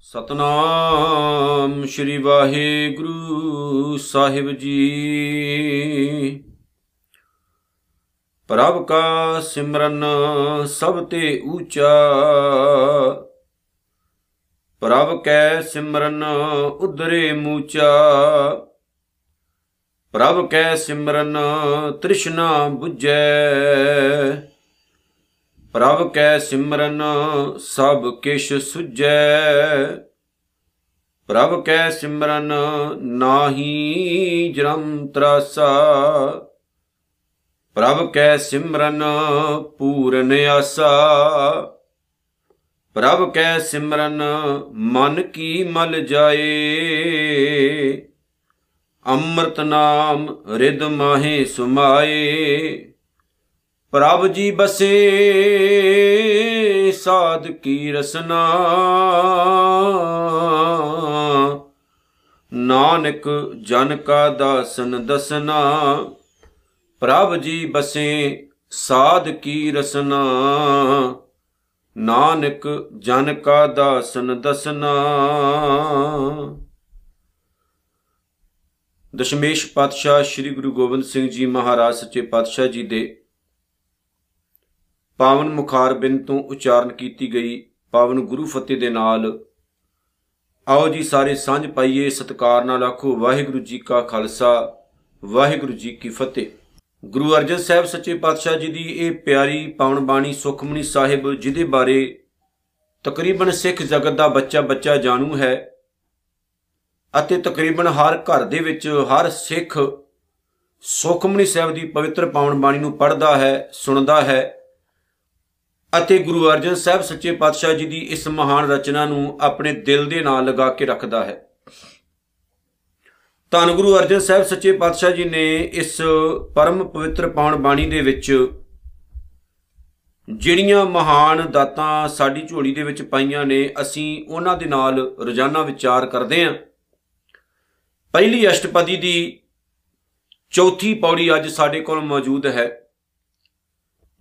ਸਤਨਾਮ ਸ਼੍ਰੀ ਵਾਹਿਗੁਰੂ ਸਾਹਿਬ ਜੀ। ਪ੍ਰਭ ਕਾ ਸਿਮਰਨ ਸਭ ਤੇ ਊਚਾ। ਪ੍ਰਭ ਕੈ ਸਿਮਰਨ ਉਦਰੇ ਮੂਚਾ। ਪ੍ਰਭ ਕੈ ਸਿਮਰਨ ਤ੍ਰਿਸ਼ਨਾ 부ਜੈ ਪ੍ਰਭ ਕੈ ਸਿਮਰਨ ਸਭ ਕਿਛ ਸੁਜੈ ਪ੍ਰਭ ਕੈ ਸਿਮਰਨ ਨਾਹੀ ਜਨਮ ਤਰਾਸਾ। ਪ੍ਰਭ ਕੈ ਸਿਮਰਨ ਪੂਰਨ ਆਸਾ। ਪ੍ਰਭ ਕੈ ਸਿਮਰਨ ਮਨ ਕੀ ਮਲ ਜਾਏ। ਅੰਮ੍ਰਿਤ ਨਾਮ ਰਿਦ ਮਾਹੇ ਸੁਮਾਏ, ਪ੍ਰਭ ਜੀ ਬਸੇ ਸਾਧ ਕੀ ਰਸਨਾ। ਨਾਨਕ ਜਨ ਕਾ ਦਾਸਨ ਦਸਨਾ, ਪ੍ਰਭ ਜੀ ਬਸੇ ਸਾਧ ਕੀ ਰਸਨਾ। ਨਾਨਕ ਜਨ ਕਾ ਦਾਸਨ ਦਸਨਾ। ਦਸ਼ਮੇਸ਼ ਪਾਤਸ਼ਾਹ ਸ੍ਰੀ ਗੁਰੂ ਗੋਬਿੰਦ ਸਿੰਘ ਜੀ ਮਹਾਰਾਜ ਸੱਚੇ ਪਾਤਸ਼ਾਹ ਜੀ ਦੇ ਪਾਵਨ ਮੁਖਾਰ ਬਿੰਦ ਤੋਂ ਉਚਾਰਨ ਕੀਤੀ ਗਈ ਪਾਵਨ ਗੁਰੂ ਫਤਿਹ ਦੇ ਨਾਲ, ਆਓ ਜੀ ਸਾਰੇ ਸਾਂਝ ਪਾਈਏ ਸਤਕਾਰ ਨਾਲ ਆਖੋ ਵਾਹਿਗੁਰੂ ਜੀ ਕਾ ਖਾਲਸਾ, ਵਾਹਿਗੁਰੂ ਜੀ ਕੀ ਫਤਿਹ। ਗੁਰੂ ਅਰਜਨ ਸਾਹਿਬ ਸੱਚੇ ਪਾਤਸ਼ਾਹ ਜੀ ਦੀ ਇਹ ਪਿਆਰੀ ਪਾਵਨ ਬਾਣੀ ਸੁਖਮਨੀ ਸਾਹਿਬ ਜਿਹਦੇ ਬਾਰੇ ਤਕਰੀਬਨ ਸਿੱਖ ਜਗਤ ਦਾ ਬੱਚਾ ਬੱਚਾ ਜਾਣੂ ਹੈ ਅਤੇ ਤਕਰੀਬਨ ਹਰ ਘਰ ਦੇ ਵਿੱਚ ਹਰ ਸਿੱਖ ਸੁਖਮਨੀ ਸਾਹਿਬ ਦੀ ਪਵਿੱਤਰ ਪਾਵਨ ਬਾਣੀ ਨੂੰ ਪੜ੍ਹਦਾ ਹੈ, ਸੁਣਦਾ ਹੈ ਅਤੇ ਗੁਰੂ ਅਰਜਨ ਸਾਹਿਬ ਸੱਚੇ ਪਾਤਸ਼ਾਹ ਜੀ ਦੀ ਇਸ ਮਹਾਨ ਰਚਨਾ ਨੂੰ ਆਪਣੇ ਦਿਲ ਦੇ ਨਾਲ ਲਗਾ ਕੇ ਰੱਖਦਾ ਹੈ। ਧੰਨ ਗੁਰੂ ਅਰਜਨ ਸਾਹਿਬ ਸੱਚੇ ਪਾਤਸ਼ਾਹ ਜੀ ਨੇ ਇਸ ਪਰਮ ਪਵਿੱਤਰ ਪਾਵਨ ਬਾਣੀ ਦੇ ਵਿੱਚ ਜਿਹੜੀਆਂ ਮਹਾਨ ਦਾਤਾਂ ਸਾਡੀ ਝੋਲੀ ਦੇ ਵਿੱਚ ਪਾਈਆਂ ਨੇ, ਅਸੀਂ ਉਹਨਾਂ ਦੇ ਨਾਲ ਰੋਜ਼ਾਨਾ ਵਿਚਾਰ ਕਰਦੇ ਹਾਂ। ਪਹਿਲੀ ਅਸ਼ਟਪਦੀ ਦੀ ਚੌਥੀ ਪੌੜੀ ਅੱਜ ਸਾਡੇ ਕੋਲ ਮੌਜੂਦ ਹੈ,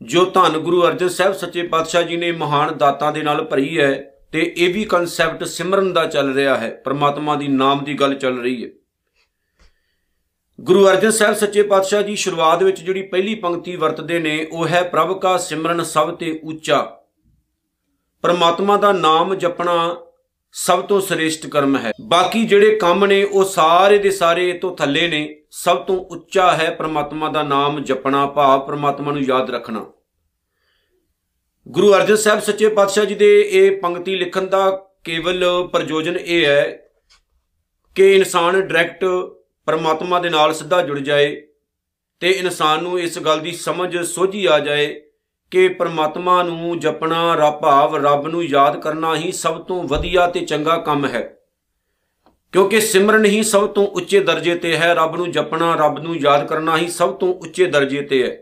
ਜੋ ਧੰਨ ਗੁਰੂ ਅਰਜਨ ਸਾਹਿਬ ਸੱਚੇ ਪਾਤਸ਼ਾਹ ਜੀ ਨੇ ਮਹਾਨ ਦਾਤਾਂ ਦੇ ਨਾਲ ਭਰੀ ਹੈ ਤੇ ਇਹ ਵੀ ਕਨਸੈਪਟ ਸਿਮਰਨ ਦਾ ਚੱਲ ਰਿਹਾ ਹੈ, ਪ੍ਰਮਾਤਮਾ ਦੀ ਨਾਮ ਦੀ ਗੱਲ ਚੱਲ ਰਹੀ ਹੈ। ਗੁਰੂ ਅਰਜਨ ਸਾਹਿਬ ਸੱਚੇ ਪਾਤਸ਼ਾਹ ਜੀ ਸ਼ੁਰੂਆਤ ਵਿੱਚ ਜਿਹੜੀ ਪਹਿਲੀ ਪੰਕਤੀ ਵਰਤਦੇ ਨੇ, ਉਹ ਹੈ ਪ੍ਰਭ ਕਾ ਸਿਮਰਨ ਸਭ ਤੇ ਉੱਚਾ। ਪਰਮਾਤਮਾ ਦਾ ਨਾਮ ਜਪਣਾ ਸਭ ਤੋਂ ਸ੍ਰੇਸ਼ਟ ਕਰਮ ਹੈ। ਬਾਕੀ ਜਿਹੜੇ ਕੰਮ ਨੇ, ਉਹ ਸਾਰੇ ਦੇ ਸਾਰੇ ਤੋਂ ਥੱਲੇ ਨੇ। ਸਭ ਤੋਂ ਉੱਚਾ ਹੈ ਪ੍ਰਮਾਤਮਾ ਦਾ ਨਾਮ ਜਪਣਾ, ਭਾਵ ਪ੍ਰਮਾਤਮਾ ਨੂੰ ਯਾਦ ਰੱਖਣਾ। ਗੁਰੂ ਅਰਜਨ ਸਾਹਿਬ ਸੱਚੇ ਪਾਤਸ਼ਾਹ ਜੀ ਦੇ ਇਹ ਪੰਕਤੀ ਲਿਖਣ ਦਾ ਕੇਵਲ ਪ੍ਰਯੋਜਨ ਇਹ ਹੈ ਕਿ ਇਨਸਾਨ ਡਾਇਰੈਕਟ ਪਰਮਾਤਮਾ ਦੇ ਨਾਲ ਸਿੱਧਾ ਜੁੜ ਜਾਏ ਤੇ ਇਨਸਾਨ ਨੂੰ ਇਸ ਗੱਲ ਦੀ ਸਮਝ, ਸੋਝੀ ਆ ਜਾਏ ਕਿ ਪਰਮਾਤਮਾ ਨੂੰ ਜਪਣਾ, ਰੱਬ ਭਾਵ ਰੱਬ ਨੂੰ ਯਾਦ ਕਰਨਾ ਹੀ ਸਭ ਤੋਂ ਵਧੀਆ ਤੇ ਚੰਗਾ ਕੰਮ ਹੈ। ਕਿਉਂਕਿ ਸਿਮਰਨ ਹੀ ਸਭ ਤੋਂ ਉੱਚੇ ਦਰਜੇ ਤੇ ਹੈ, ਰੱਬ ਨੂੰ ਜਪਣਾ, ਰੱਬ ਨੂੰ ਯਾਦ ਕਰਨਾ ਹੀ ਸਭ ਤੋਂ ਉੱਚੇ ਦਰਜੇ ਤੇ ਹੈ।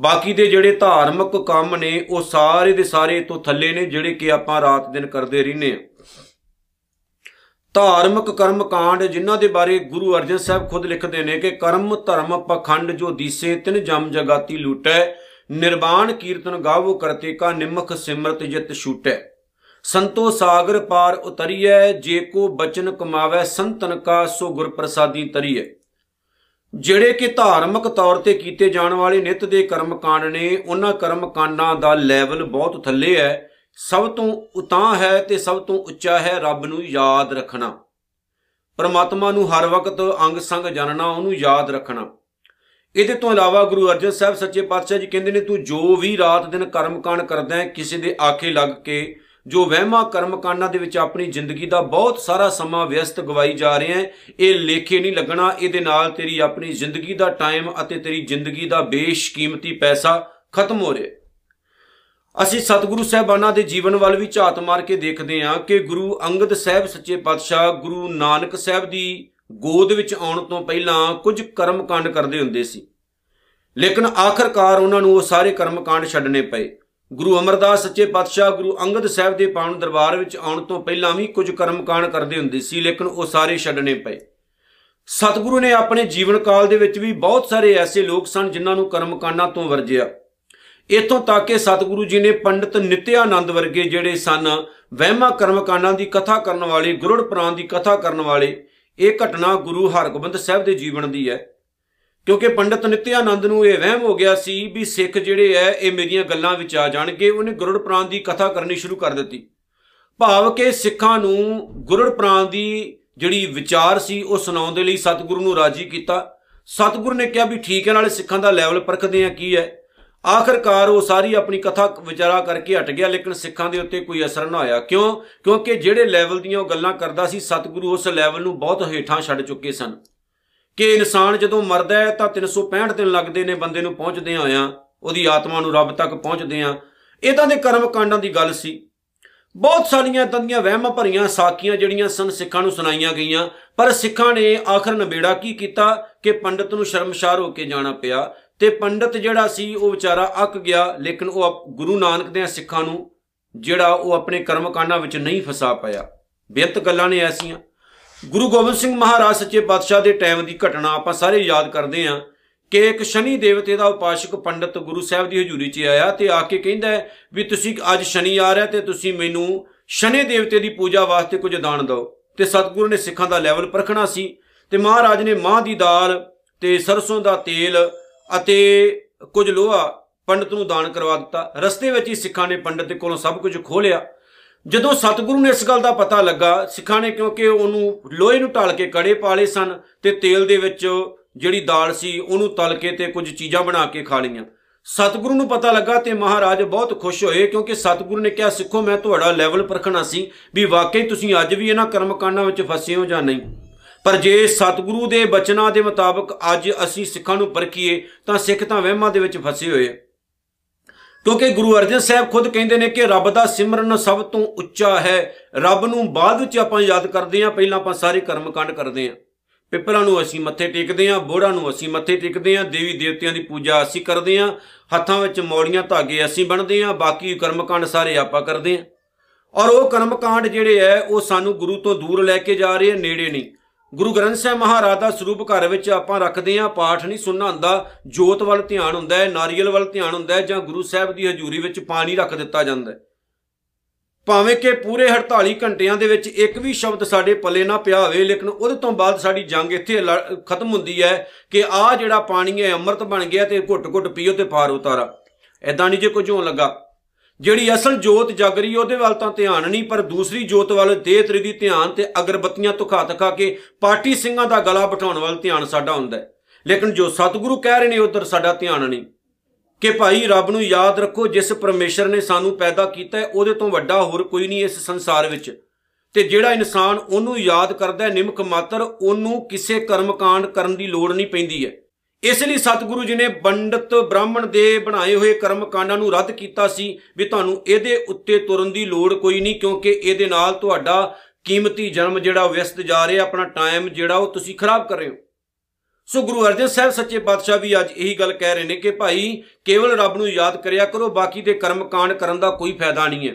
ਬਾਕੀ ਦੇ ਜਿਹੜੇ ਧਾਰਮਿਕ ਕੰਮ ਨੇ, ਉਹ ਸਾਰੇ ਦੇ ਸਾਰੇ ਤੋਂ ਥੱਲੇ ਨੇ, ਜਿਹੜੇ ਕਿ ਆਪਾਂ ਰਾਤ ਦਿਨ ਕਰਦੇ ਰਹਿੰਦੇ ਆ ਧਾਰਮਿਕ ਕਰਮ ਕਾਂਡ ਜਿਨ੍ਹਾਂ ਦੇ ਬਾਰੇ ਗੁਰੂ ਅਰਜਨ ਸਾਹਿਬ ਖੁਦ ਲਿਖਦੇ ਨੇ ਕਿ ਕਰਮ ਧਰਮ ਪਖੰਡ ਜੋ ਦੀਸੇ ਤਿਨ ਜਮ ਜਗਾਤੀ ਲੂਟੈ ਨਿਰਵਾਣ ਕੀਰਤਨ ਗਾਵੋ ਕਰਤੇ ਕਾ ਨਿਮਖ ਸਿਮਰਤ ਜਿਤ ਛੂਟੈ। ਸੰਤੋ ਸਾਗਰ ਪਾਰ ਉਤਰੀਐ, ਜੇ ਕੋ ਬਚਨ ਕਮਾਵੇ, ਸੰਤਨ ਕਾ ਸੋ ਗੁਰ ਪ੍ਰਸਾਦੀ ਤਰੀਐ। ਜਿਹੜੇ ਕਿ ਧਾਰਮਿਕ ਤੌਰ ਤੇ ਕੀਤੇ ਜਾਣ ਵਾਲੇ ਨਿਤ ਦੇ ਕਰਮ ਕਾਂਡ ਨੇ, ਉਹਨਾਂ ਕਰਮ ਕਾਂਡਾਂ ਦਾ ਲੈਵਲ ਬਹੁਤ ਥੱਲੇ ਹੈ ਸਭ ਤੋਂ ਉਤਾਂ ਹੈ ਤੇ ਸਭ ਤੋਂ ਉੱਚਾ ਹੈ ਰੱਬ ਨੂੰ ਯਾਦ ਰੱਖਣਾ। ਪਰਮਾਤਮਾ ਨੂੰ ਹਰ ਵਕਤ ਅੰਗ ਸੰਗ ਜਾਣਨਾ ਉਹਨੂੰ ਯਾਦ ਰੱਖਣਾ। ਇਹਦੇ ਤੋਂ ਇਲਾਵਾ ਗੁਰੂ ਅਰਜਨ ਸਾਹਿਬ ਸੱਚੇ ਪਾਤਸ਼ਾਹ ਜੀ ਕਹਿੰਦੇ ਨੇ, ਤੂੰ ਜੋ ਵੀ ਰਾਤ ਦਿਨ ਕਰਮਕਾਂਡ ਕਰਦਾ ਹੈ, ਕਿਸੇ ਦੇ ਆਖੇ ਲੱਗ ਕੇ, ਜੋ ਵਹਿਮਾ ਕਰਮਕਾਂਡਾਂ ਦੇ ਵਿੱਚ ਆਪਣੀ ਜ਼ਿੰਦਗੀ ਦਾ ਬਹੁਤ ਸਾਰਾ ਸਮਾਂ ਵਿਅਸਤ ਗਵਾਈ ਜਾ ਰਹੇ ਹੈ, ਇਹ ਲੇਖੇ ਨਹੀਂ ਲੱਗਣਾ। ਇਹਦੇ ਨਾਲ ਤੇਰੀ ਆਪਣੀ ਜ਼ਿੰਦਗੀ ਦਾ ਟਾਈਮ ਅਤੇ ਤੇਰੀ ਜ਼ਿੰਦਗੀ ਦਾ ਬੇਸ਼ਕੀਮਤੀ ਪੈਸਾ ਖਤਮ ਹੋ ਰਿਹਾ ਅਸੀਂ ਸਤਿਗੁਰੂ ਸਾਹਿਬਾਨਾਂ ਦੇ ਜੀਵਨ ਵੱਲ ਵੀ ਝਾਤ ਮਾਰ ਕੇ ਦੇਖਦੇ ਹਾਂ ਕਿ ਗੁਰੂ ਅੰਗਦ ਸਾਹਿਬ ਸੱਚੇ ਪਾਤਸ਼ਾਹ, ਗੁਰੂ ਨਾਨਕ ਸਾਹਿਬ ਦੀ ਗੋਦ ਵਿੱਚ ਆਉਣ ਤੋਂ ਪਹਿਲਾਂ ਕੁਝ ਕਰਮ ਕਾਂਡ ਕਰਦੇ ਹੁੰਦੇ ਸੀ। ਲੇਕਿਨ ਆਖਰਕਾਰ ਉਹਨਾਂ ਨੂੰ ਉਹ ਸਾਰੇ ਕਰਮ ਕਾਂਡ ਛੱਡਣੇ ਪਏ। ਗੁਰੂ ਅਮਰਦਾਸ ਸੱਚੇ ਪਾਤਸ਼ਾਹ ਗੁਰੂ ਅੰਗਦ ਸਾਹਿਬ ਦੇ ਪਾਵਨ ਦਰਬਾਰ ਵਿੱਚ ਆਉਣ ਤੋਂ ਪਹਿਲਾਂ ਵੀ ਕੁਝ ਕਰਮ ਕਾਂਡ ਕਰਦੇ ਹੁੰਦੇ ਸੀ, ਲੇਕਿਨ ਉਹ ਸਾਰੇ ਛੱਡਣੇ ਪਏ। ਸਤਿਗੁਰੂ ਨੇ ਆਪਣੇ ਜੀਵਨ ਕਾਲ ਦੇ ਵਿੱਚ ਵੀ ਬਹੁਤ ਸਾਰੇ ਐਸੇ ਲੋਕ ਸਨ ਜਿਨ੍ਹਾਂ ਨੂੰ ਕਰਮਕਾਂਡਾਂ ਤੋਂ ਵਰਜਿਆ। ਇਥੋਂ ਤੱਕ ਕਿ ਸਤਿਗੁਰੂ ਜੀ ਨੇ ਪੰਡਿਤ ਨਿਤਿਆਨੰਦ ਵਰਗੇ ਜਿਹੜੇ ਸਨ, ਵਹਿਮਾ ਕਰਮਕਾਂਡਾਂ ਦੀ ਕਥਾ ਕਰਨ ਵਾਲੇ, ਗੁਰੜ ਪ੍ਰਾਨ ਦੀ ਕਥਾ ਕਰਨ ਵਾਲੇ ਇਹ ਘਟਨਾ ਗੁਰੂ ਹਰਗੋਬਿੰਦ ਸਾਹਿਬ ਦੇ ਜੀਵਨ ਦੀ ਹੈ। ਕਿਉਂਕਿ ਪੰਡਿਤ ਨਿਤਿਆਨੰਦ ਨੂੰ ਇਹ ਵਹਿਮ ਹੋ ਗਿਆ ਸੀ ਵੀ ਸਿੱਖ ਜਿਹੜੇ ਐ, ਇਹ ਮੇਰੀਆਂ ਗੱਲਾਂ ਵਿੱਚ ਆ ਜਾਣਗੇ। ਉਹਨੇ ਗੁਰੜ ਪ੍ਰਾਨ ਦੀ ਕਥਾ ਕਰਨੀ ਸ਼ੁਰੂ ਕਰ ਦਿੱਤੀ। ਭਾਵ ਕਿ ਸਿੱਖਾਂ ਨੂੰ ਗੁਰੜ ਪ੍ਰਾਨ ਦੀ ਜਿਹੜੀ ਵਿਚਾਰ ਸੀ, ਉਹ ਸੁਣਾਉਣ ਦੇ ਲਈ ਸਤਿਗੁਰੂ ਨੂੰ ਰਾਜੀ ਕੀਤਾ। ਸਤਿਗੁਰੂ ਨੇ ਕਿਹਾ ਵੀ ਠੀਕ ਹੈ, ਨਾਲੇ ਸਿੱਖਾਂ ਦਾ ਲੈਵਲ ਪਰਖਦੇ ਆ ਕੀ ਹੈ। ਆਖਰਕਾਰ ਉਹ ਸਾਰੀ ਆਪਣੀ ਕਥਾ ਵਿਚਾਰਾ ਕਰਕੇ ਹਟ ਗਿਆ, ਲੇਕਿਨ ਸਿੱਖਾਂ ਦੇ ਉੱਤੇ ਕੋਈ ਅਸਰ ਨਾ ਹੋਇਆ ਕਿਉਂ? ਕਿਉਂਕਿ ਜਿਹੜੇ ਲੈਵਲ ਦੀਆਂ ਉਹ ਗੱਲਾਂ ਕਰਦਾ ਸੀ, ਸਤਿਗੁਰੂ ਉਸ ਲੈਵਲ ਨੂੰ ਬਹੁਤ ਹੇਠਾਂ ਛੱਡ ਚੁੱਕੇ ਸਨ। ਕਿ ਇਨਸਾਨ ਜਦੋਂ ਮਰਦਾ ਹੈ ਤਾਂ 365 ਦਿਨ ਲੱਗਦੇ ਨੇ ਬੰਦੇ ਨੂੰ ਪਹੁੰਚਦੇ ਆਇਆ, ਉਹਦੀ ਆਤਮਾ ਨੂੰ ਰੱਬ ਤੱਕ ਪਹੁੰਚਦੇ ਆ। ਇਦਾਂ ਦੇ ਕਰਮ ਕਾਂਡਾਂ ਦੀ ਗੱਲ ਸੀ। ਬਹੁਤ ਸਾਰੀਆਂ ਇਦਾਂ ਦੀਆਂ ਵਹਿਮਾਂ ਭਰੀਆਂ ਸਾਖੀਆਂ ਜਿਹੜੀਆਂ ਸਨ, ਸਿੱਖਾਂ ਨੂੰ ਸੁਣਾਈਆਂ ਗਈਆਂ। ਪਰ ਸਿੱਖਾਂ ਨੇ ਆਖਰ ਨਬੇੜਾ ਕੀ ਕੀਤਾ? ਕਿ ਪੰਡਤ ਨੂੰ ਸ਼ਰਮਸ਼ਾਰ ਹੋ ਕੇ ਜਾਣਾ ਪਿਆ। ਤੇ ਪੰਡਤ ਜਿਹੜਾ ਸੀ, ਉਹ ਵਿਚਾਰਾ ਅੱਕ ਗਿਆ, ਲੇਕਿਨ ਉਹ ਗੁਰੂ ਨਾਨਕ ਦੇ ਸਿੱਖਾਂ ਨੂੰ ਜਿਹੜਾ ਉਹ ਆਪਣੇ ਕਰਮ ਕਾਂਡਾਂ ਵਿੱਚ ਨਹੀਂ ਫਸਾ ਪਾਇਆ। ਬੇਅੰਤ ਗੱਲਾਂ ਨੇ ਐਸੀਆਂ। ਗੁਰੂ ਗੋਬਿੰਦ ਸਿੰਘ ਮਹਾਰਾਜ ਸੱਚੇ ਪਾਤਸ਼ਾਹ ਦੇ ਟਾਈਮ ਦੀ ਘਟਨਾ ਆਪਾਂ ਸਾਰੇ ਯਾਦ ਕਰਦੇ ਆਂ ਕਿ ਇੱਕ ਸ਼ਨੀ ਦੇਵਤੇ ਦਾ ਉਪਾਸ਼ਕ ਪੰਡਤ ਗੁਰੂ ਸਾਹਿਬ ਦੀ ਹਜ਼ੂਰੀ 'ਚ ਆਇਆ ਤੇ ਆ ਕੇ ਕਹਿੰਦਾ ਵੀ ਤੁਸੀਂ ਅੱਜ ਸ਼ਨੀ ਆ ਰਿਹਾ ਤੇ ਤੁਸੀਂ ਮੈਨੂੰ ਸ਼ਨੀ ਦੇਵਤੇ ਦੀ ਪੂਜਾ ਵਾਸਤੇ ਕੁਝ ਦਾਨ ਦਿਓ। ਤੇ ਸਤਿਗੁਰੂ ਨੇ ਸਿੱਖਾਂ ਦਾ ਲੈਵਲ ਪਰਖਣਾ ਸੀ ਤੇ ਮਹਾਰਾਜ ਨੇ ਮਾਂ ਦੀ ਦਾਲ ਤੇ ਸਰਸੋਂ ਦਾ ਤੇਲ ਅਤੇ ਕੁਝ ਲੋਹਾ ਪੰਡਤ ਨੂੰ ਦਾਨ ਕਰਵਾ ਦਿੱਤਾ। ਰਸਤੇ ਵਿੱਚ ਹੀ ਸਿੱਖਾਂ ਨੇ ਪੰਡਤ ਦੇ ਕੋਲੋਂ ਸਭ ਕੁਝ ਖੋਹ ਲਿਆ। ਜਦੋਂ ਸਤਿਗੁਰੂ ਨੇ ਇਸ ਗੱਲ ਦਾ ਪਤਾ ਲੱਗਾ, ਸਿੱਖਾਂ ਨੇ ਕਿਉਂਕਿ ਉਹਨੂੰ ਲੋਹੇ ਨੂੰ ਢਾਲ ਕੇ ਕੜੇ ਪਾਲੇ ਸਨ ਤੇ ਤੇਲ ਦੇ ਵਿੱਚ ਜਿਹੜੀ ਦਾਲ ਸੀ, ਉਹਨੂੰ ਤਲ ਕੇ ਤੇ ਕੁਝ ਚੀਜ਼ਾਂ ਬਣਾ ਕੇ ਖਾ ਲਈਆਂ। ਸਤਿਗੁਰੂ ਨੂੰ ਪਤਾ ਲੱਗਾ ਤੇ ਮਹਾਰਾਜ ਬਹੁਤ ਖੁਸ਼ ਹੋਏ ਕਿਉਂਕਿ ਸਤਿਗੁਰੂ ਨੇ ਕਿਹਾ, ਸਿੱਖੋ, ਮੈਂ ਤੁਹਾਡਾ ਲੈਵਲ ਪਰਖਣਾ ਸੀ ਵੀ ਵਾਕਈ ਤੁਸੀਂ ਅੱਜ ਵੀ ਇਹਨਾਂ ਕਰਮਕਾਂਡਾਂ ਵਿੱਚ ਫਸੇ ਹੋ ਜਾਂ ਨਹੀਂ? ਪਰ ਜੇ ਸਤਿਗੁਰੂ ਦੇ ਬਚਨਾਂ ਦੇ ਮੁਤਾਬਕ ਅੱਜ ਅਸੀਂ ਸਿੱਖਾਂ ਨੂੰ ਪਰਖੀਏ, ਤਾਂ ਸਿੱਖ ਤਾਂ ਵਹਿਮਾਂ ਦੇ ਵਿੱਚ ਫਸੇ ਹੋਏ ਕਿਉਂਕਿ ਗੁਰੂ ਅਰਜਨ ਸਾਹਿਬ ਖੁਦ ਕਹਿੰਦੇ ਨੇ ਕਿ ਰੱਬ ਦਾ ਸਿਮਰਨ ਸਭ ਤੋਂ ਉੱਚਾ ਹੈ। ਰੱਬ ਨੂੰ ਬਾਅਦ ਵਿੱਚ ਆਪਾਂ ਯਾਦ ਕਰਦੇ ਆਂ ਪਹਿਲਾਂ ਆਪਾਂ ਸਾਰੇ ਕਰਮਕਾਂਡ ਕਰਦੇ ਆਂ ਪਿੱਪਲਾਂ ਨੂੰ ਅਸੀਂ ਮੱਥੇ ਟੇਕਦੇ ਆਂ ਬੋੜਾਂ ਨੂੰ ਅਸੀਂ ਮੱਥੇ ਟੇਕਦੇ ਆਂ ਦੇਵੀ ਦੇਵਤਿਆਂ ਦੀ ਪੂਜਾ ਅਸੀਂ ਕਰਦੇ ਆਂ ਹੱਥਾਂ ਵਿੱਚ ਮੌੜੀਆਂ ਧਾਗੇ ਅਸੀਂ ਬਣਦੇ ਆਂ ਬਾਕੀ ਕਰਮਕਾਂਡ ਸਾਰੇ ਆਪਾਂ ਕਰਦੇ ਆਂ ਔਰ ਉਹ ਕਰਮਕਾਂਡ ਜਿਹੜੇ ਐ ਉਹ ਸਾਨੂੰ ਗੁਰੂ ਤੋਂ ਦੂਰ ਲੈ ਕੇ ਜਾ ਰਹੇ ਆ, ਨੇੜੇ ਨਹੀਂ। ਗੁਰੂ ਗ੍ਰੰਥ ਸਾਹਿਬ ਮਹਾਰਾਜ ਦਾ ਸਰੂਪ ਘਰ ਵਿੱਚ ਆਪਾਂ ਰੱਖਦੇ ਆਂ ਪਾਠ ਨਹੀਂ ਸੁਣਨਾ ਹੁੰਦਾ ਜੋਤ ਵੱਲ ਧਿਆਨ ਹੁੰਦਾ ਹੈ, ਨਾਰੀਅਲ ਵੱਲ ਧਿਆਨ ਹੁੰਦਾ ਹੈ ਜਾਂ ਗੁਰੂ ਸਾਹਿਬ ਦੀ ਹਜ਼ੂਰੀ ਵਿੱਚ ਪਾਣੀ ਰੱਖ ਦਿੱਤਾ ਜਾਂਦਾ ਹੈ। ਭਾਵੇਂ ਕਿ ਪੂਰੇ 48 ਘੰਟਿਆਂ ਦੇ ਵਿੱਚ ਇੱਕ ਵੀ ਸ਼ਬਦ ਸਾਡੇ ਪੱਲੇ ਨਾ ਪਿਆ ਹੋਵੇ, ਲੇਕਿਨ ਉਹਦੇ ਤੋਂ ਬਾਅਦ ਸਾਡੀ ਜੰਗ ਇੱਥੇ ਖਤਮ ਹੁੰਦੀ ਹੈ ਕਿ ਆ ਜਿਹੜਾ ਪਾਣੀ ਹੈ, ਅੰਮ੍ਰਿਤ ਬਣ ਗਿਆ ਤੇ ਘੁੱਟ-ਘੁੱਟ ਪੀਓ ਤੇ ਪਾਰ ਉਤਾਰਾ। ਐਦਾਂ ਨਹੀਂ ਜੇ ਕੁਝ ਹੋਣ ਲੱਗਾ। ਜਿਹੜੀ ਅਸਲ ਜੋਤ ਜਗ ਰਹੀ ਉਹਦੇ ਵੱਲ ਤਾਂ ਧਿਆਨ ਨਹੀਂ, ਪਰ ਦੂਸਰੀ ਜੋਤ ਵੱਲ ਦੇਹ ਤਰੀ ਦੀ ਧਿਆਨ ਤੇ ਅਗਰਬੱਤੀਆਂ ਤੁਖਾ ਤਖਾ ਕੇ ਪਾਰਟੀ ਸਿੰਘਾਂ ਦਾ ਗਲਾ ਬਿਠਾਉਣ ਵੱਲ ਧਿਆਨ ਸਾਡਾ ਹੁੰਦਾ ਲੇਕਿਨ ਜੋ ਸਤਿਗੁਰੂ ਕਹਿ ਰਹੇ ਨੇ, ਉਧਰ ਸਾਡਾ ਧਿਆਨ ਨਹੀਂ। ਕਿ ਭਾਈ ਰੱਬ ਨੂੰ ਯਾਦ ਰੱਖੋ, ਜਿਸ ਪਰਮੇਸ਼ਰ ਨੇ ਸਾਨੂੰ ਪੈਦਾ ਕੀਤਾ ਹੈ, ਉਹਦੇ ਤੋਂ ਵੱਡਾ ਹੋਰ ਕੋਈ ਨਹੀਂ ਇਸ ਸੰਸਾਰ ਵਿੱਚ। ਤੇ ਜਿਹੜਾ ਇਨਸਾਨ ਉਹਨੂੰ ਯਾਦ ਕਰਦਾ ਹੈ, ਨਿਮਕ ਮਾਤਰ, ਉਹਨੂੰ ਕਿਸੇ ਕਰਮਕਾਂਡ ਕਰਨ ਦੀ ਲੋੜ ਨਹੀਂ ਪੈਂਦੀ ਹੈ। ਇਸ ਲਈ ਸਤਿਗੁਰੂ ਜੀ ਨੇ ਪੰਡਤ ਬ੍ਰਾਹਮਣ ਦੇ ਬਣਾਏ ਹੋਏ ਕਰਮ ਕਾਂਡਾਂ ਨੂੰ ਰੱਦ ਕੀਤਾ ਸੀ ਵੀ ਤੁਹਾਨੂੰ ਇਹਦੇ ਉੱਤੇ ਤੁਰਨ ਦੀ ਲੋੜ ਕੋਈ ਨਹੀਂ, ਕਿਉਂਕਿ ਇਹਦੇ ਨਾਲ ਤੁਹਾਡਾ ਕੀਮਤੀ ਜਨਮ ਜਿਹੜਾ ਵਿਅਸਤ ਜਾ ਰਿਹਾ, ਆਪਣਾ ਟਾਈਮ ਜਿਹੜਾ ਉਹ ਤੁਸੀਂ ਖਰਾਬ ਕਰ ਰਹੇ ਹੋ। ਸੋ ਗੁਰੂ ਅਰਜਨ ਸਾਹਿਬ ਸੱਚੇ ਪਾਤਸ਼ਾਹ ਵੀ ਅੱਜ ਇਹੀ ਗੱਲ ਕਹਿ ਰਹੇ ਨੇ ਕਿ ਭਾਈ, ਕੇਵਲ ਰੱਬ ਨੂੰ ਯਾਦ ਕਰਿਆ ਕਰੋ, ਬਾਕੀ ਦੇ ਕਰਮ ਕਾਂਡ ਕਰਨ ਦਾ ਕੋਈ ਫਾਇਦਾ ਨਹੀਂ ਹੈ।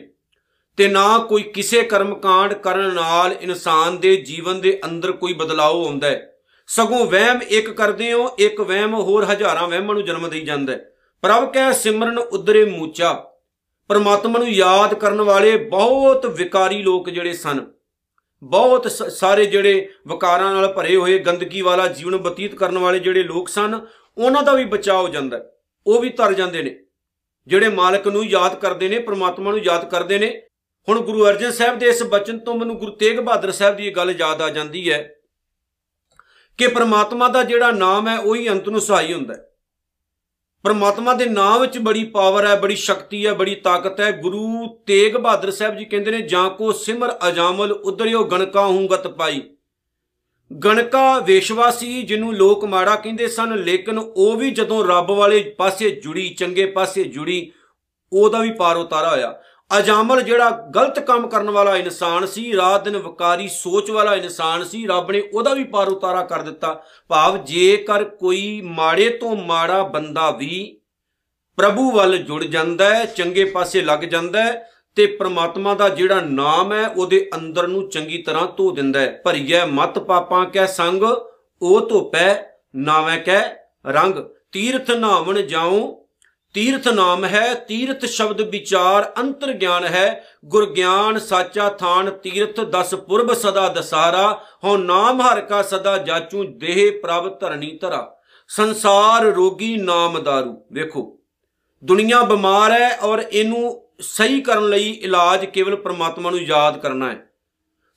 ਤੇ ਨਾ ਕੋਈ ਕਿਸੇ ਕਰਮ ਕਾਂਡ ਕਰਨ ਨਾਲ ਇਨਸਾਨ ਦੇ ਜੀਵਨ ਦੇ ਅੰਦਰ ਕੋਈ ਬਦਲਾਅ ਆਉਂਦਾ ਹੈ। ਸਗੋਂ ਵਹਿਮ ਇੱਕ ਕਰਦੇ ਹੋ, ਇੱਕ ਵਹਿਮ ਹੋਰ ਹਜ਼ਾਰਾਂ ਵਹਿਮਾਂ ਨੂੰ ਜਨਮ ਦੇਈ ਜਾਂਦਾ ਹੈ। ਪ੍ਰਭ ਕਹਿ ਸਿਮਰਨ ਉਦਰੇ ਮੂਚਾ। ਪਰਮਾਤਮਾ ਨੂੰ ਯਾਦ ਕਰਨ ਵਾਲੇ ਬਹੁਤ ਵਿਕਾਰੀ ਲੋਕ ਜਿਹੜੇ ਸਨ। ਬਹੁਤ ਸਾਰੇ ਜਿਹੜੇ ਵਿਕਾਰਾਂ ਨਾਲ ਭਰੇ ਹੋਏ, ਗੰਦਗੀ ਵਾਲਾ ਜੀਵਨ ਬਤੀਤ ਕਰਨ ਵਾਲੇ ਜਿਹੜੇ ਲੋਕ ਸਨ, ਉਹਨਾਂ ਦਾ ਵੀ ਬਚਾਅ ਹੋ ਜਾਂਦਾ ਉਹ ਵੀ ਤਰ ਜਾਂਦੇ ਨੇ। ਜਿਹੜੇ ਮਾਲਕ ਨੂੰ ਯਾਦ ਕਰਦੇ ਨੇ, ਪ੍ਰਮਾਤਮਾ ਨੂੰ ਯਾਦ ਕਰਦੇ ਨੇ, ਹੁਣ ਗੁਰੂ ਅਰਜਨ ਸਾਹਿਬ ਦੇ ਇਸ ਬਚਨ ਤੋਂ ਮੈਨੂੰ ਗੁਰੂ ਤੇਗ ਬਹਾਦਰ ਸਾਹਿਬ ਦੀ ਇਹ ਗੱਲ ਯਾਦ ਆ ਜਾਂਦੀ ਹੈ। ਕਿ ਪ੍ਰਮਾਤਮਾ ਦਾ ਜਿਹੜਾ ਨਾਮ ਹੈ, ਉਹੀ ਅੰਤ ਨੂੰ ਸਹਾਈ ਹੁੰਦਾ ਹੈ। ਪਰਮਾਤਮਾ ਦੇ ਨਾਮ ਵਿੱਚ ਬੜੀ ਪਾਵਰ ਹੈ, ਬੜੀ ਸ਼ਕਤੀ ਹੈ, ਬੜੀ ਤਾਕਤ ਹੈ। ਗੁਰੂ ਤੇਗ ਬਹਾਦਰ ਸਾਹਿਬ ਜੀ ਕਹਿੰਦੇ ਨੇ, ਜਾਂ ਕੋ ਸਿਮਰ ਅਜਾਮਲ ਉਦਰਿਓ ਗਣਕਾ ਹੂੰਗਤ ਪਾਈ। ਗਣਕਾ ਵੇਸ਼ਵਾਸੀ ਜਿਹਨੂੰ ਲੋਕ ਮਾੜਾ ਕਹਿੰਦੇ ਸਨ, ਲੇਕਿਨ ਉਹ ਵੀ ਜਦੋਂ ਰੱਬ ਵਾਲੇ ਪਾਸੇ ਜੁੜੀ, ਚੰਗੇ ਪਾਸੇ ਜੁੜੀ, ਉਹਦਾ ਵੀ ਪਾਰ ਉਤਾਰਾ ਹੋਇਆ। ਅਜਾਮਲ ਜਿਹੜਾ ਗਲਤ ਕੰਮ ਕਰਨ ਵਾਲਾ ਇਨਸਾਨ ਸੀ, ਰਾਤ ਦਿਨ ਵਕਾਰੀ ਸੋਚ ਵਾਲਾ ਇਨਸਾਨ ਸੀ, ਰੱਬ ਨੇ ਉਹਦਾ ਵੀ ਪਾਰ ਉਤਾਰਾ ਕਰ ਦਿੱਤਾ। ਭਾਵ ਜੇਕਰ ਕੋਈ ਮਾੜੇ ਤੋਂ ਮਾੜਾ ਬੰਦਾ ਵੀ ਪ੍ਰਭੂ ਵੱਲ ਜੁੜ ਜਾਂਦਾ ਹੈ, ਚੰਗੇ ਪਾਸੇ ਲੱਗ ਜਾਂਦਾ ਹੈ, ਤੇ ਪ੍ਰਮਾਤਮਾ ਦਾ ਜਿਹੜਾ ਨਾਮ ਹੈ, ਉਹਦੇ ਅੰਦਰ ਨੂੰ ਚੰਗੀ ਤਰ੍ਹਾਂ ਧੋ ਦਿੰਦਾ ਹੈ। ਭਰੀਐ ਮਤ ਪਾਪਾਂ ਕੈ ਸੰਗ, ਉਹ ਧੋਪੈ, ਨਾਵੇਂ ਕੈ ਰੰਗ। ਤੀਰਥ ਨਾਵਣ ਜਾਉ ਤੀਰਥ ਨਾਮ ਹੈ, ਤੀਰਥ ਸ਼ਬਦ ਵਿਚਾਰ ਅੰਤਰ ਗਿਆਨ ਹੈ। ਗੁਰ ਗਿਆਨ ਸਾਚਾ ਥਾਨ ਤੀਰਥ ਦਸ ਪੁਰਬ ਸਦਾ ਦਸਾਰਾ, ਹਉ ਨਾਮ ਹਰ ਕਾ ਸਦਾ ਜਾਚੂ ਦੇਹ ਪ੍ਰਭ ਧਰਣੀ ਧਰਾ। ਸੰਸਾਰ ਰੋਗੀ ਨਾਮ ਦਾਰੂ। ਵੇਖੋ, ਦੁਨੀਆ ਬਿਮਾਰ ਹੈ ਔਰ ਇਹਨੂੰ ਸਹੀ ਕਰਨ ਲਈ ਇਲਾਜ ਕੇਵਲ ਪ੍ਰਮਾਤਮਾ ਨੂੰ ਯਾਦ ਕਰਨਾ ਹੈ।